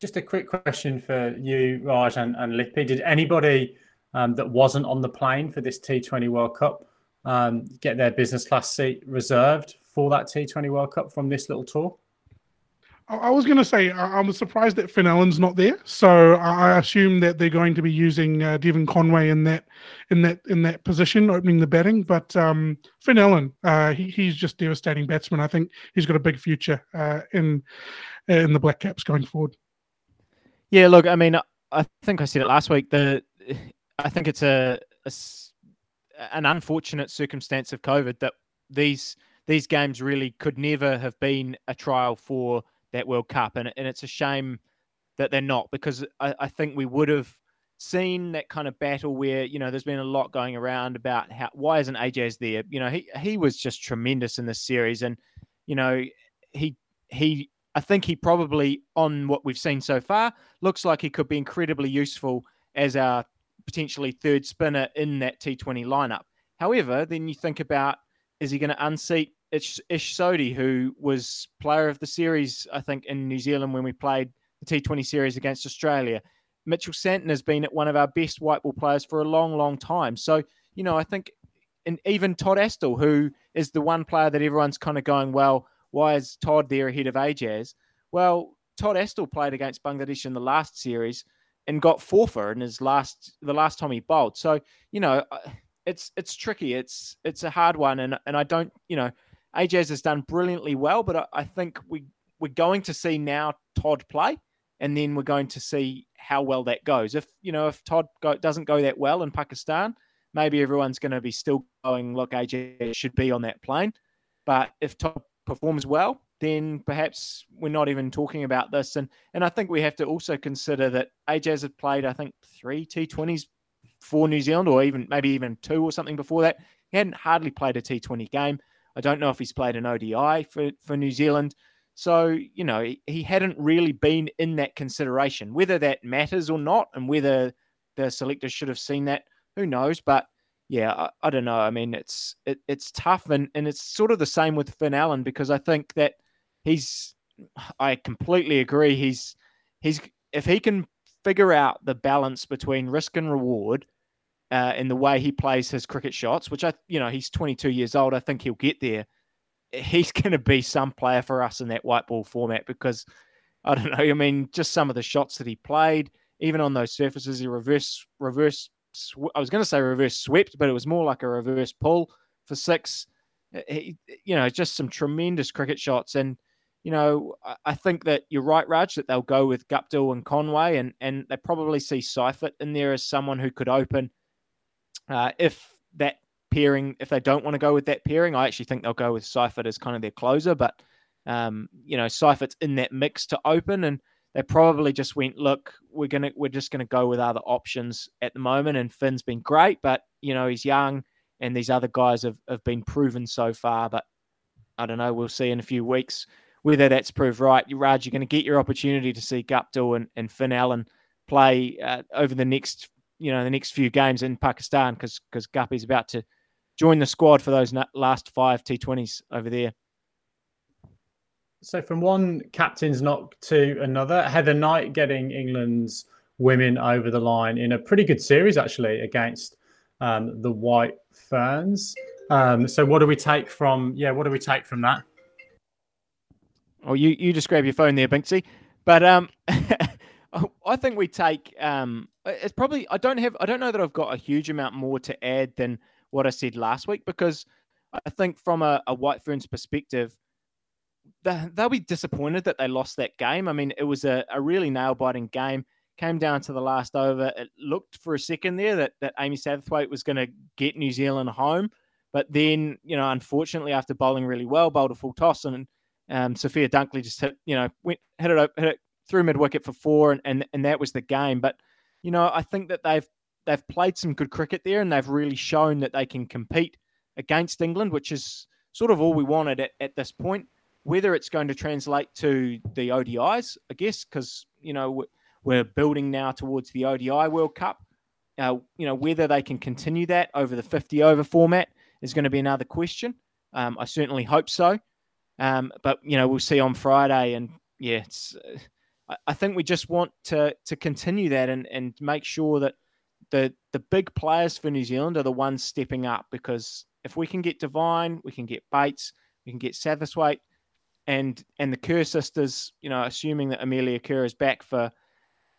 Just a quick question for you, Raj and, and Lippy. Did anybody um, that wasn't on the plane for this T20 World Cup um, get their business class seat reserved for that T20 World Cup from this little tour? I was going to say I was surprised that Finn Allen's not there, so I assume that they're going to be using uh, Devon Conway in that in that in that position, opening the batting. But um, Finn Allen, uh, he, he's just devastating batsman. I think he's got a big future uh, in in the Black Caps going forward. Yeah, look, I mean, I think I said it last week. The I think it's a, a an unfortunate circumstance of COVID that these these games really could never have been a trial for that World Cup, and and it's a shame that they're not because I, I think we would have seen that kind of battle where you know there's been a lot going around about how why isn't Ajaz there? You know he he was just tremendous in this series, and you know he he I think he probably on what we've seen so far looks like he could be incredibly useful as our potentially third spinner in that T20 lineup. However, then you think about is he going to unseat Ish, Ish Sodhi, who was player of the series, I think, in New Zealand when we played the T20 series against Australia. Mitchell Santner has been one of our best white ball players for a long, long time. So, you know, I think, and even Todd Astle, who is the one player that everyone's kind of going, well, why is Todd there ahead of Ajaz? Well, Todd Astle played against Bangladesh in the last series and got forfeit in his last the last time he bowled. So, you know, uh, it's it's tricky. It's it's a hard one, and and I don't, you know, Ajaz has done brilliantly well, but I, I think we we're going to see now Todd play, and then we're going to see how well that goes. If you know if Todd go, doesn't go that well in Pakistan, maybe everyone's going to be still going. Look, Ajaz should be on that plane, but if Todd performs well, then perhaps we're not even talking about this. And and I think we have to also consider that Ajaz had played, I think, three T20s for New Zealand, or even maybe even two or something before that. He hadn't hardly played a T20 game. I don't know if he's played an ODI for, for New Zealand. So, you know, he, hadn't really been in that consideration. Whether that matters or not, and whether the selectors should have seen that, who knows? But yeah, I, I don't know. I mean, it's it, it's tough, and, and it's sort of the same with Finn Allen because I think that he's. I completely agree. He's he's if he can figure out the balance between risk and reward, uh, in the way he plays his cricket shots, which I, you know, he's 22 years old. I think he'll get there. He's (laughs) going to be some player for us in that white ball format because I don't know. I mean, just some of the shots that he played, even on those surfaces, he reverse, reverse. Sw- I was going to say reverse swept, but it was more like a reverse pull for six. He, you know, just some tremendous cricket shots. And, you know, I think that you're right, Raj, that they'll go with Guptill and Conway, and, and they probably see Seifert in there as someone who could open uh, if that pairing, if they don't want to go with that pairing, I actually think they'll go with Seifert as kind of their closer. But um, you know, Seifert's in that mix to open, and they probably just went, look, we're gonna we're just gonna go with other options at the moment. And Finn's been great, but you know he's young, and these other guys have, have been proven so far. But I don't know. We'll see in a few weeks whether that's proved right. Raj, you're going to get your opportunity to see Guptill and, and Finn Allen play uh, over the next you know the next few games in Pakistan because because Guppy's about to join the squad for those last five T20s over there. So from one captain's knock to another, Heather Knight getting England's women over the line in a pretty good series actually against um, the White Ferns. Um, so what do we take from yeah? What do we take from that? Oh, you you just grab your phone there, Binksy. But um, (laughs) I think we take um, it's probably I don't have I don't know that I've got a huge amount more to add than what I said last week because I think from a, a White Ferns perspective, they'll be disappointed that they lost that game. I mean, it was a, a really nail biting game. Came down to the last over. It looked for a second there that, that Amy Satterthwaite was going to get New Zealand home. But then, you know, unfortunately, after bowling really well, bowled a full toss, and um, Sophia Dunkley just hit, you know, went hit it, hit it through mid wicket for four, and, and and that was the game. But you know, I think that they've they've played some good cricket there, and they've really shown that they can compete against England, which is sort of all we wanted at, at this point. Whether it's going to translate to the ODIs, I guess, because you know we're building now towards the ODI World Cup. Uh, you know whether they can continue that over the 50 over format is going to be another question. Um, I certainly hope so, um, but you know we'll see on Friday. And yeah, it's. I think we just want to to continue that and, and make sure that the the big players for New Zealand are the ones stepping up because if we can get Devine, we can get Bates, we can get Satterthwaite, and and the Kerr sisters, you know, assuming that Amelia Kerr is back for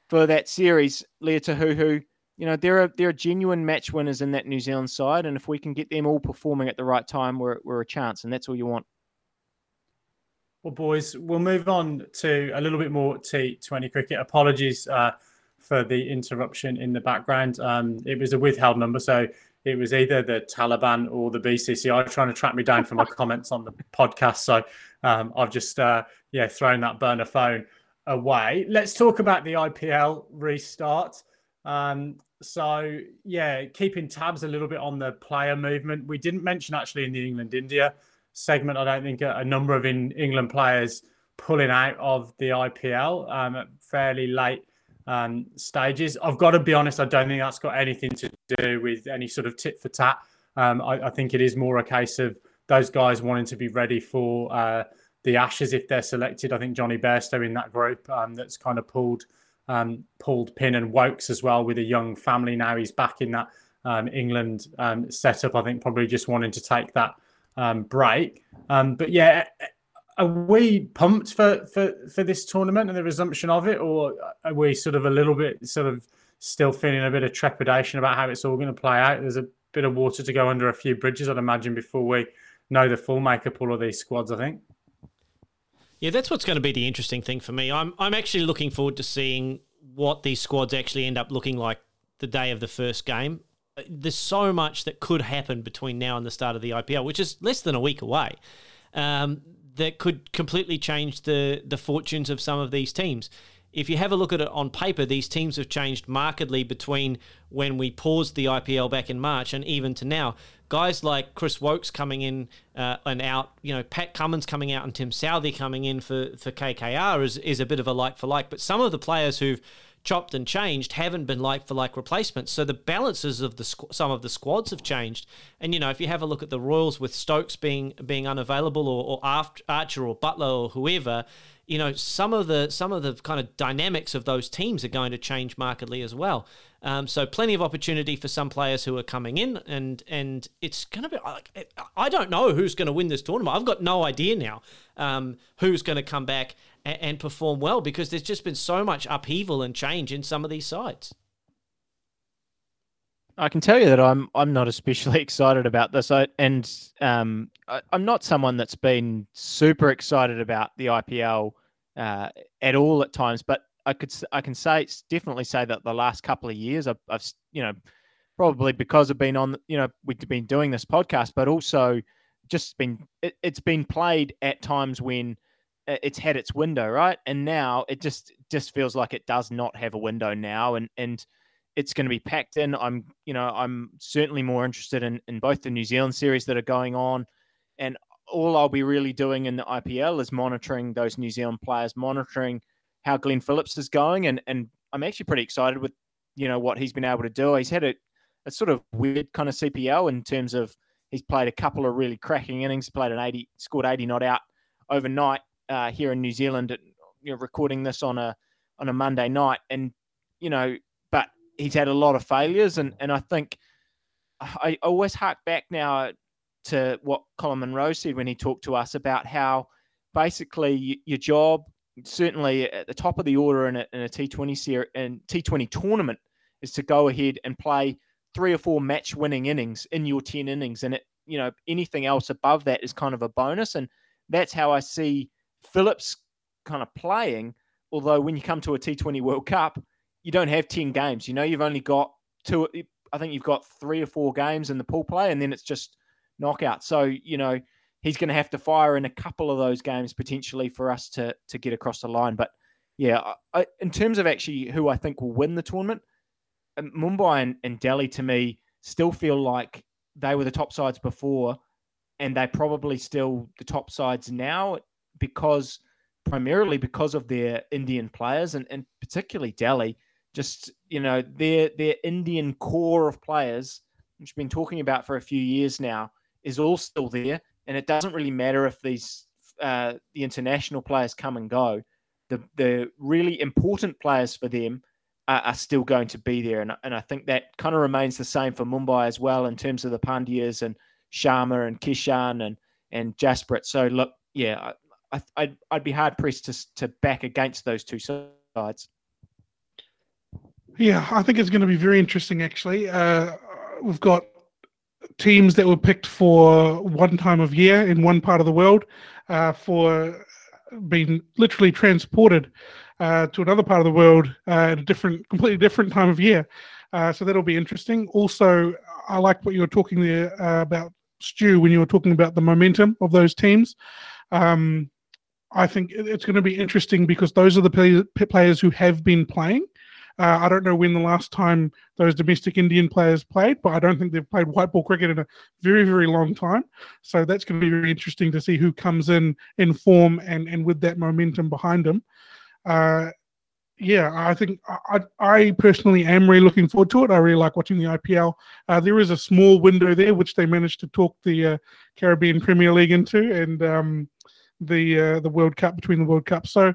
for that series, Leah Tahuhu, you know, there are there are genuine match winners in that New Zealand side, and if we can get them all performing at the right time, we're we're a chance, and that's all you want. Well, boys, we'll move on to a little bit more T20 cricket. Apologies uh, for the interruption in the background. Um, it was a withheld number, so it was either the Taliban or the BCCI trying to track me down for my (laughs) comments on the podcast. So um, I've just, uh, yeah, thrown that burner phone away. Let's talk about the IPL restart. Um, so, yeah, keeping tabs a little bit on the player movement. We didn't mention actually in the England India segment. I don't think a, a number of in England players pulling out of the IPL um, at fairly late um, stages. I've got to be honest, I don't think that's got anything to do with any sort of tit for tat. Um, I, I, think it is more a case of those guys wanting to be ready for uh, the Ashes if they're selected. I think Jonny Bairstow in that group um, that's kind of pulled um, pulled pin and Woakes as well with a young family now. He's back in that um, England setup. I think probably just wanting to take that um, break. Um, but yeah, are we pumped for, for for this tournament and the resumption of it, or are we sort of a little bit sort of still feeling a bit of trepidation about how it's all going to play out? There's a bit of water to go under a few bridges, I'd imagine, before we know the full makeup all of these squads. I think. Yeah, that's what's going to be the interesting thing for me. I'm I'm actually looking forward to seeing what these squads actually end up looking like the day of the first game there's so much that could happen between now and the start of the IPL, which is less than a week away. Um, that could completely change the the fortunes of some of these teams. If you have a look at it on paper, these teams have changed markedly between when we paused the IPL back in March and even to now. Guys like Chris Woakes coming in uh, and out, you know, Pat Cummins coming out and Tim Southee coming in for, for KKR is, is a bit of a like for like. But some of the players who've chopped and changed haven't been like for like replacements. So the balances of the squ- some of the squads have changed. And you know, if you have a look at the Royals with Stokes being being unavailable or, or Archer or Buttler or whoever, you know, some of the some of the kind of dynamics of those teams are going to change markedly as well. Um, so plenty of opportunity for some players who are coming in, and and it's going to be I don't know who's going to win this tournament. I've got no idea now um, who's going to come back and, and perform well because there's just been so much upheaval and change in some of these sides. I can tell you that I'm I'm not especially (laughs) excited about this, I, and um, I, am not someone that's been super excited about the IPL uh, at all at times. But I could I can say definitely say that the last couple of years I've, I've you know probably because I've been on you know we've been doing this podcast, but also just been it, it's been played at times when it's had its window, right? And now it just just feels like it does not have a window now, and and it's going to be packed in. I'm you know I'm certainly more interested in in both the New Zealand series that are going on, and all I'll be really doing in the IPL is monitoring those New Zealand players, monitoring how Glenn Phillips is going, and and I'm actually pretty excited with you know what he's been able to do. He's had a, a sort of weird kind of CPL in terms of he's played a couple of really cracking innings, played an 80, scored 80 not out overnight, uh, here in New Zealand, you know, recording this on a on a Monday night, and you know, but he's had a lot of failures, and and I think I always hark back now to what Colin Munro said when he talked to us about how basically your job, certainly at the top of the order in a, in a T20 series and T20 tournament, is to go ahead and play three or four match winning innings in your 10 innings. And it, you know, anything else above that is kind of a bonus. And that's how I see Phillips kind of playing. Although when you come to a T20 World Cup, you don't have 10 games. You know, you've only got two, I think you've got three or four games in the pool play, and then it's just knockout. So, you know, he's going to have to fire in a couple of those games potentially for us to to get across the line. But yeah, I, in terms of actually who I think will win the tournament, um, Mumbai and, and Delhi to me still feel like they were the top sides before, and they're probably still the top sides now because primarily because of their Indian players and, and particularly Delhi. Just you know their their Indian core of players, which we've been talking about for a few years now, is all still there and it doesn't really matter if these uh, the international players come and go. The the really important players for them are, are still going to be there, and and I think that kind of remains the same for Mumbai as well in terms of the Pandyas and Sharma and Kishan and and Jasprit. So look, yeah, I, I'd I'd be hard pressed to to back against those two sides. Yeah, I think it's going to be very interesting. Actually, uh, we've got teams that were picked for one time of year in one part of the world uh, for being literally transported uh, to another part of the world uh, at a different, completely different time of year. Uh, so that'll be interesting. Also, I like what you were talking there uh, about Stu when you were talking about the momentum of those teams. Um, I think it's going to be interesting because those are the players who have been playing. Uh, I don't know when the last time those domestic Indian players played, but I don't think they've played white ball cricket in a very, very long time. So that's going to be very interesting to see who comes in in form and, and with that momentum behind them. Uh, yeah, I think I, I personally am really looking forward to it. I really like watching the IPL. Uh, there is a small window there which they managed to talk the uh, Caribbean Premier League into, and um, the uh, the World Cup between the World Cup. So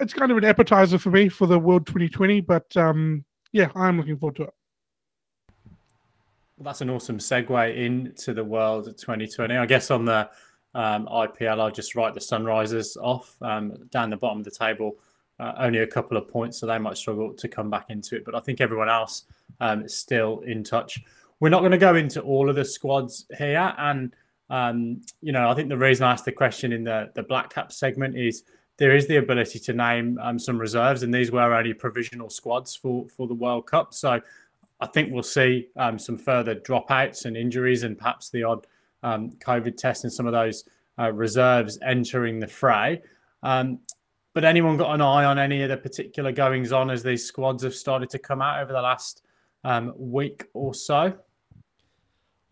it's kind of an appetizer for me for the World 2020. But um, yeah, I'm looking forward to it. Well, that's an awesome segue into the World 2020. I guess on the um, IPL, I'll just write the Sunrisers off um, down the bottom of the table. Uh, only a couple of points, so they might struggle to come back into it. But I think everyone else um, is still in touch. We're not going to go into all of the squads here, and um, you know, I think the reason I asked the question in the the Black Cap segment is there is the ability to name um, some reserves, and these were only provisional squads for for the World Cup. So I think we'll see um, some further dropouts and injuries, and perhaps the odd um, COVID test and some of those uh, reserves entering the fray. Um, but anyone got an eye on any of the particular goings on as these squads have started to come out over the last um, week or so?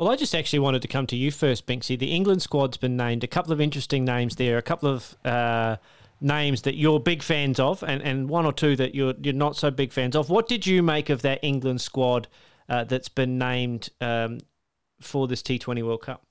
Well, I just actually wanted to come to you first, Binksy. The England squad's been named. A couple of interesting names there. A couple of uh, names that you're big fans of, and, and one or two that you're you're not so big fans of. What did you make of that England squad uh, that's been named um, for this T20 World Cup?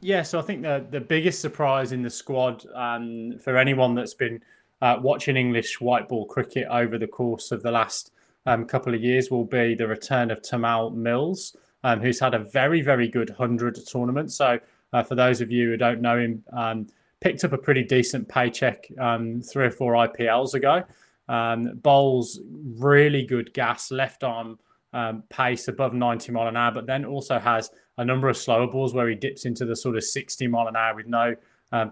Yeah, so I think the the biggest surprise in the squad um, for anyone that's been uh, watching English white ball cricket over the course of the last um, couple of years will be the return of Tymal Mills, um, who's had a very very good hundred tournament. So uh, for those of you who don't know him, um, picked up a pretty decent paycheck um, three or four IPLs ago. Um, bowls really good gas, left arm um, pace above 90 mile an hour, but then also has a number of slower balls where he dips into the sort of 60 mile an hour with no uh,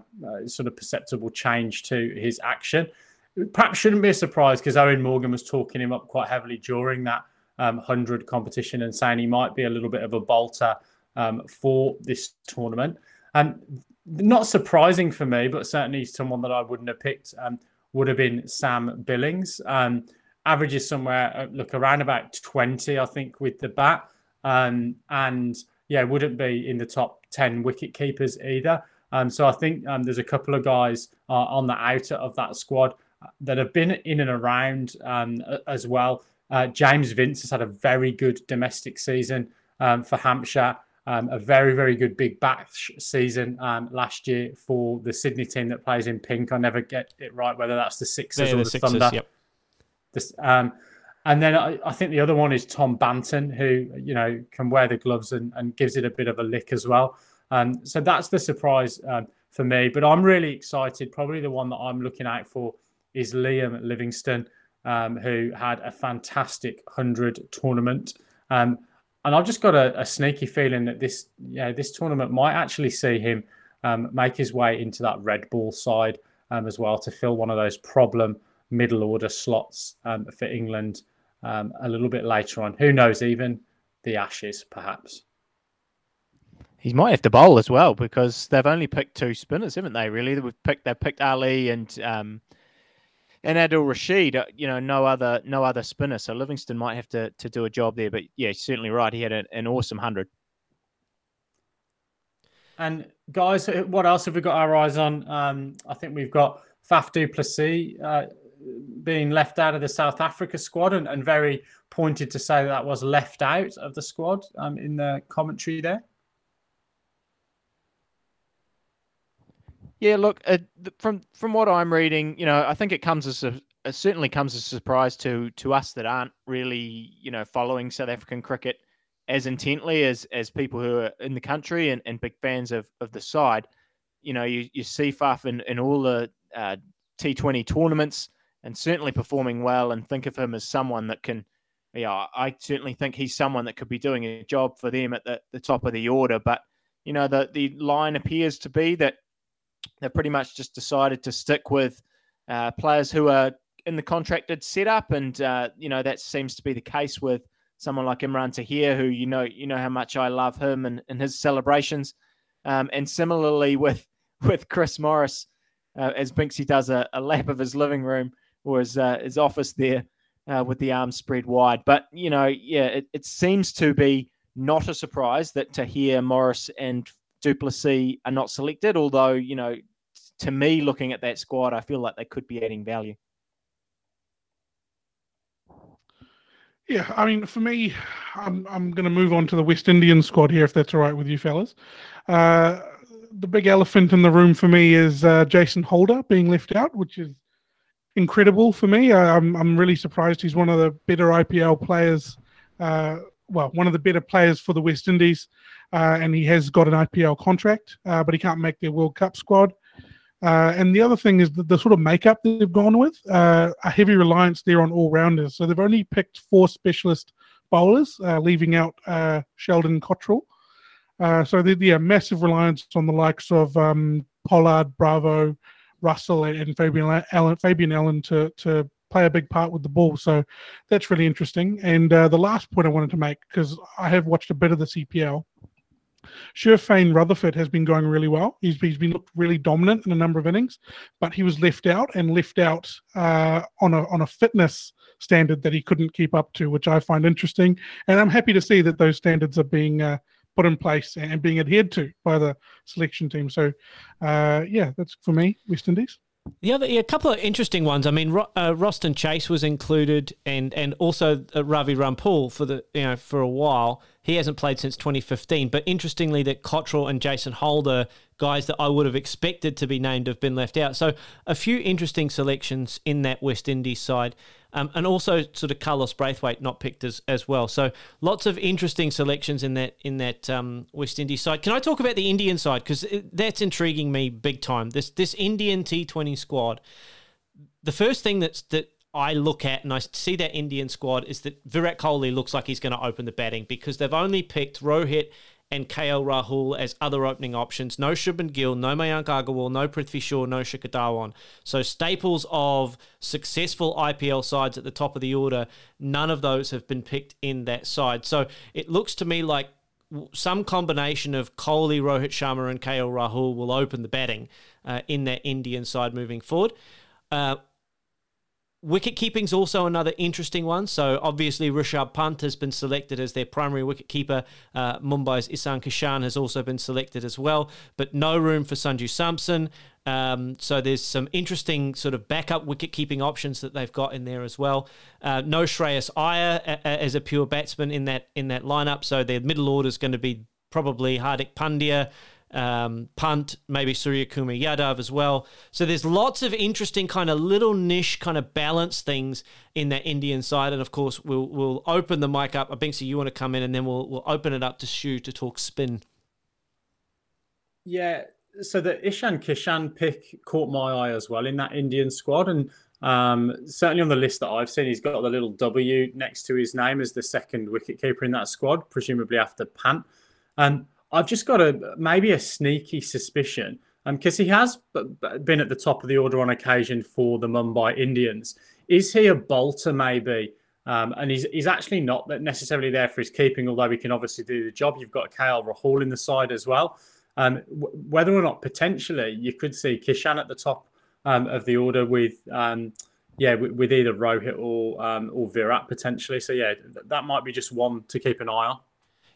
sort of perceptible change to his action. Perhaps shouldn't be a surprise because Eoin Morgan was talking him up quite heavily during that um, 100 competition and saying he might be a little bit of a bolter um, for this tournament. And not surprising for me, but certainly someone that I wouldn't have picked um, would have been Sam Billings. Um, averages somewhere, uh, look, around about 20, I think, with the bat. Um, and yeah, wouldn't be in the top 10 wicket keepers either. Um, so I think um, there's a couple of guys uh, on the outer of that squad that have been in and around um, as well. Uh, James Vince has had a very good domestic season um, for Hampshire. Um, a very, very good big bash season um, last year for the Sydney team that plays in pink. I never get it right whether that's the Sixers They're or the, the Sixers, Thunder. Yep. This, um, and then I, I, think the other one is Tom Banton, who you know can wear the gloves and, and gives it a bit of a lick as well. Um, so that's the surprise um, for me. But I'm really excited. Probably the one that I'm looking out for is Liam Livingstone, um, who had a fantastic 100 tournament. Um, and I've just got a, a, sneaky feeling that this yeah, this tournament might actually see him um, make his way into that red ball side um, as well to fill one of those problem middle order slots um, for England um, a little bit later on. Who knows? Even the Ashes, perhaps. He might have to bowl as well because they've only picked two spinners, haven't they? Really, they've picked they've picked Ali and um, and Adil Rashid. Uh, you know, no other no other spinner. So Livingstone might have to to do a job there. But yeah, certainly right. He had a, an awesome hundred. And guys, what else have we got our eyes on? Um, I think we've got Faf du Plessis uh, being left out of the South Africa squad and, and, very pointed to say that, that was left out of the squad um, in the commentary there. Yeah, look, uh, from from what I'm reading, you know, I think it comes as a it certainly comes as a surprise to to us that aren't really, you know, following South African cricket as intently as as people who are in the country and, and big fans of, of the side. You know, you, you see Faf in, in all the uh, T20 tournaments and certainly performing well and think of him as someone that can, yeah, I certainly think he's someone that could be doing a job for them at the, the top of the order. But, you know, the, the line appears to be that they've pretty much just decided to stick with uh, players who are in the contracted setup. And, uh, you know, that seems to be the case with someone like Imran Tahir, who you know you know how much I love him and, and his celebrations. Um, and similarly with (laughs) with Chris Morris, uh, as Binksy does a, a, lap of his living room or his uh, his office there uh, with the arms spread wide. But you know, yeah, it, it seems to be not a surprise that Tahir, Morris, and du Plessis are not selected. Although you know, to me, looking at that squad, I feel like they could be adding value. Yeah, I mean, for me, I'm I'm going to move on to the West Indian squad here, if that's all right with you, fellas. Uh, the big elephant in the room for me is uh, Jason Holder being left out, which is incredible for me. I, am I'm, I'm really surprised. He's one of the better IPL players. Uh, well, one of the better players for the West Indies, uh, and he has got an IPL contract, uh, but he can't make their World Cup squad. Uh, and the other thing is the, the, sort of makeup that they've gone with, uh, a heavy reliance there on all rounders. So they've only picked four specialist bowlers, uh, leaving out uh, Sheldon Cottrell. So they're yeah, massive reliance on the likes of um, Pollard, Bravo, Russell, and Fabian Allen, Fabian Allen to to play a big part with the ball. So that's really interesting. And uh, the last point I wanted to make, because I have watched a bit of the CPL, Sherfane Rutherford has been going really well. He's, he's been looked really dominant in a number of innings, but he was left out and left out uh, on a on a fitness standard that he couldn't keep up to, which I find interesting. And I'm happy to see that those standards are being uh, put in place and being adhered to by the selection team. So, uh, yeah, that's for me, West Indies. The other, yeah, a couple of interesting ones. I mean, uh, Roston Chase was included, and and also uh, Ravi Rampaul for the you know for a while. He hasn't played since 2015. But interestingly, that Cottrell and Jason Holder, guys that I would have expected to be named, have been left out. So a few interesting selections in that West Indies side. Um, and also sort of Carlos Brathwaite not picked as, as well. So lots of interesting selections in that in that um, West Indies side. Can I talk about the Indian side because that's intriguing me big time. This this Indian T Twenty squad. The first thing that's that I look at and I see that Indian squad is that Virat Kohli looks like he's going to open the batting because they've only picked Rohit and KL Rahul as other opening options. No Shubman Gill, no Mayank Agarwal, no Prithvi Shaw, no Shikhar Dhawan. So staples of successful IPL sides at the top of the order, none of those have been picked in that side. So it looks to me like some combination of Kohli, Rohit Sharma, and KL Rahul will open the batting uh, in that Indian side moving forward. Uh, Wicket keeping's also another interesting one. So obviously Rishabh Pant has been selected as their primary wicket keeper. Uh, Mumbai's Ishan Kishan has also been selected as well, but no room for Sanju Samson. Um, so there's some interesting sort of backup wicket keeping options that they've got in there as well. Uh, no Shreyas Iyer as a pure batsman in that in that lineup. So their middle order is going to be probably Hardik Pandya, um, Pant, maybe Suryakumar Yadav as well. So there's lots of interesting kind of little niche kind of balance things in that Indian side. And of course, we'll we'll open the mic up. So. You want to come in, and then we'll we'll open it up to Stu to talk spin. Yeah, so the Ishan Kishan pick caught my eye as well in that Indian squad, and um, certainly on the list that I've seen, he's got the little W next to his name as the second wicketkeeper in that squad, presumably after Pant. And I've just got a maybe a sneaky suspicion because um, he has been at the top of the order on occasion for the Mumbai Indians. Is he a bolter, maybe? Um, and he's, he's actually not necessarily there for his keeping, although he can obviously do the job. You've got KL Rahul in the side as well. Um, w- whether or not potentially you could see Kishan at the top um, of the order with, um, yeah, with, either Rohit or um, or Virat potentially. So yeah, th- that might be just one to keep an eye on.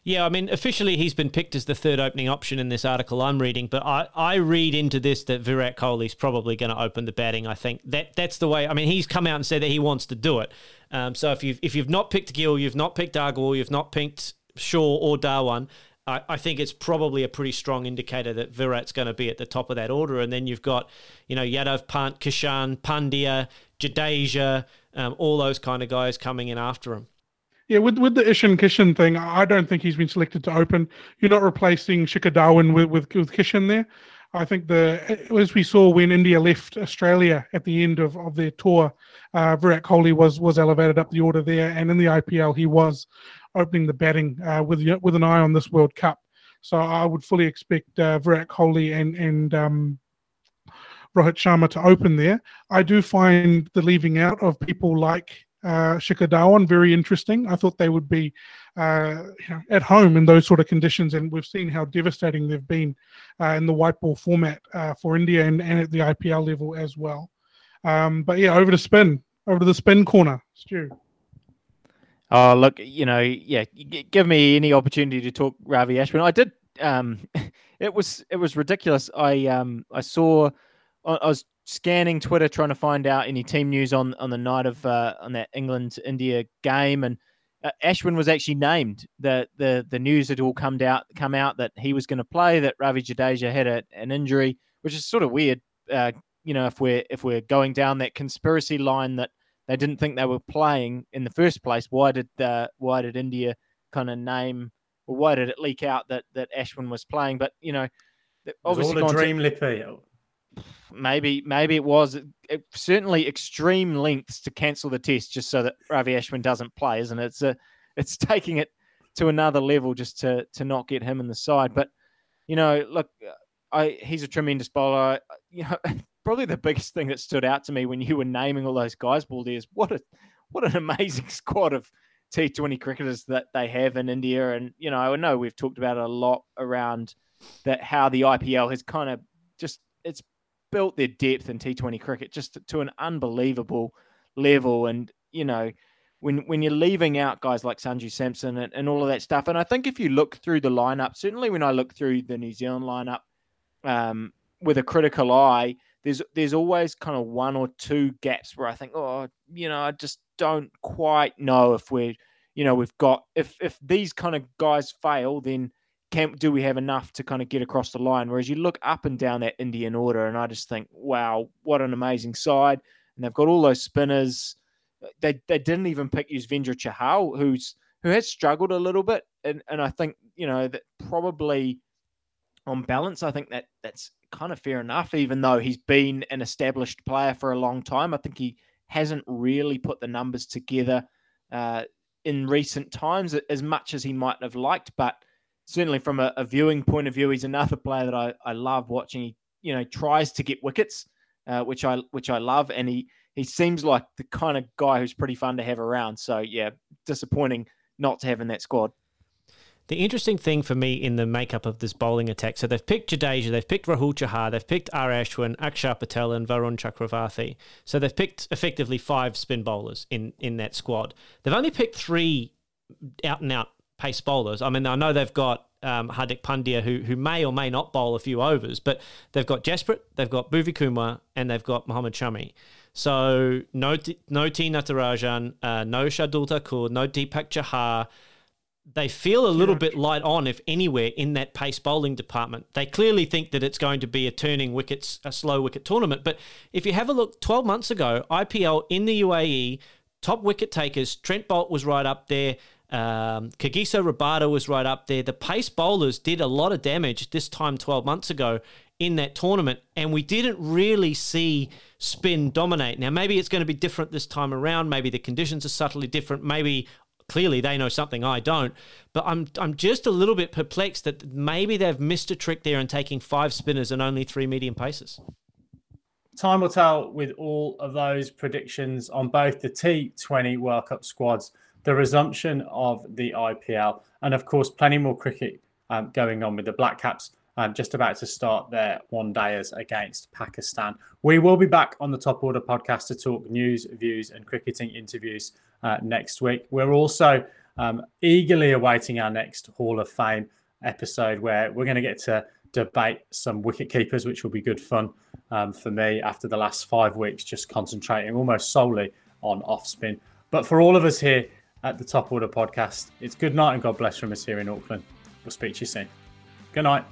Yeah, I mean, officially he's been picked as the third opening option in this article I'm reading, but I, I read into this that Virat Kohli's probably going to open the batting. I think that that's the way. I mean, he's come out and said that he wants to do it. Um, so if you've if you've not picked Gill, you've not picked Agarwal, you've not picked Shaw or Dhawan, I, I think it's probably a pretty strong indicator that Virat's going to be at the top of that order. And then you've got, you know, Yadav, Pant, Kishan, Pandya, Jadeja, um, all those kind of guys coming in after him. Yeah, with with the Ishan Kishan thing, I don't think he's been selected to open. You're not replacing Shikhar Dhawan with, with, with Kishan there. I think the as we saw when India left Australia at the end of, of their tour, uh, Virat Kohli was was elevated up the order there, and in the IPL he was opening the batting uh, with with an eye on this World Cup. So I would fully expect uh, Virat Kohli and and um, Rohit Sharma to open there. I do find the leaving out of people like uh, Shikhar Dhawan very interesting. I thought they would be uh, you know, at home in those sort of conditions, and we've seen how devastating they've been uh, in the white ball format uh, for India and, and at the IPL level as well. Um, but yeah, over to spin, over to the spin corner, Stu. Oh, look, you know, yeah, give me any opportunity to talk Ravi Ashwin. I did. Um, (laughs) it was it was ridiculous. I um I saw I was scanning Twitter trying to find out any team news on on the night of uh, on that England India game, and uh, Ashwin was actually named. the the The news had all come out come out that he was going to play. That Ravi Jadeja had a, an injury, which is sort of weird. Uh, you know, if we're if we're going down that conspiracy line that they didn't think they were playing in the first place, why did uh, why did India kind of name or why did it leak out that that Ashwin was playing? But you know, obviously all a dream, to, Lippy maybe maybe it was it, certainly extreme lengths to cancel the test just so that Ravi Ashwin doesn't play, isn't it? It's a it's (laughs) taking it to another level just to to not get him in the side. But you know, look, I he's a tremendous bowler. You know, (laughs) probably the biggest thing that stood out to me when you were naming all those guys, Baldy, is what a what an (laughs) amazing squad of T20 cricketers that they have in India. And you know, I know we've talked about it a lot around that how the IPL has kind of just it's built their depth in T20 cricket just to an unbelievable level. And, you know, when when you're leaving out guys like Sanju Samson and, and all of that stuff. And I think if you look through the lineup, certainly when I look through the New Zealand lineup um, with a critical eye, there's there's always kind of one or two gaps where I think, oh, you know, I just don't quite know if we're, you know, we've got if if these kind of guys fail, then can do we have enough to kind of get across the line? Whereas you look up and down that Indian order, and I just think, wow, what an amazing side! And they've got all those spinners. They they didn't even pick Yuzvendra Chahal, who's who has struggled a little bit, and and I think you know that probably on balance, I think that that's kind of fair enough. Even though he's been an established player for a long time, I think he hasn't really put the numbers together uh, in recent times as much as he might have liked, but certainly from a, a, viewing point of view, he's another player that I, I love watching. He you know tries to get wickets, uh, which I which I love, and he he seems like the kind of guy who's pretty fun to have around. So yeah, disappointing not to have in that squad. The interesting thing for me in the makeup of this bowling attack, so they've picked Jadeja, they've picked Rahul Chahar, they've picked R. Ashwin, Akshar Patel, and Varun Chakravarthy. So they've picked effectively five spin bowlers in, in that squad. They've only picked three out and out pace bowlers. I mean, I know they've got um, Hardik Pandya, who who may or may not bowl a few overs, but they've got Jasprit, they've got Bhuvi Kumar, and they've got Mohammad Shami. So no, no T Natarajan, uh, no Shardul Thakur, no Deepak Chahar. They feel a little bit light on, if anywhere, in that pace bowling department. They clearly think that it's going to be a turning wickets, a slow wicket tournament. But if you have a look, 12 months ago, IPL in the UAE, top wicket takers, Trent Boult was right up there. Um, Kagiso Rabada was right up there. The pace bowlers did a lot of damage this time 12 months ago in that tournament, and we didn't really see spin dominate. Now, maybe it's going to be different this time around. Maybe the conditions are subtly different. Maybe clearly they know something I don't. But I'm I'm just a little bit perplexed that maybe they've missed a trick there in taking five spinners and only three medium paces. Time will tell with all of those predictions on both the T20 World Cup squads, the resumption of the IPL, and of course, plenty more cricket um, going on with the Black Caps um, just about to start their one dayers against Pakistan. We will be back on the Top Order podcast to talk news, views, and cricketing interviews uh, next week. We're also um, eagerly awaiting our next Hall of Fame episode where we're going to get to debate some wicket keepers, which will be good fun um, for me after the last five weeks, just concentrating almost solely on off spin. But for all of us here at the Top Order podcast, it's good night and God bless from us here in Auckland. We'll speak to you soon. Good night.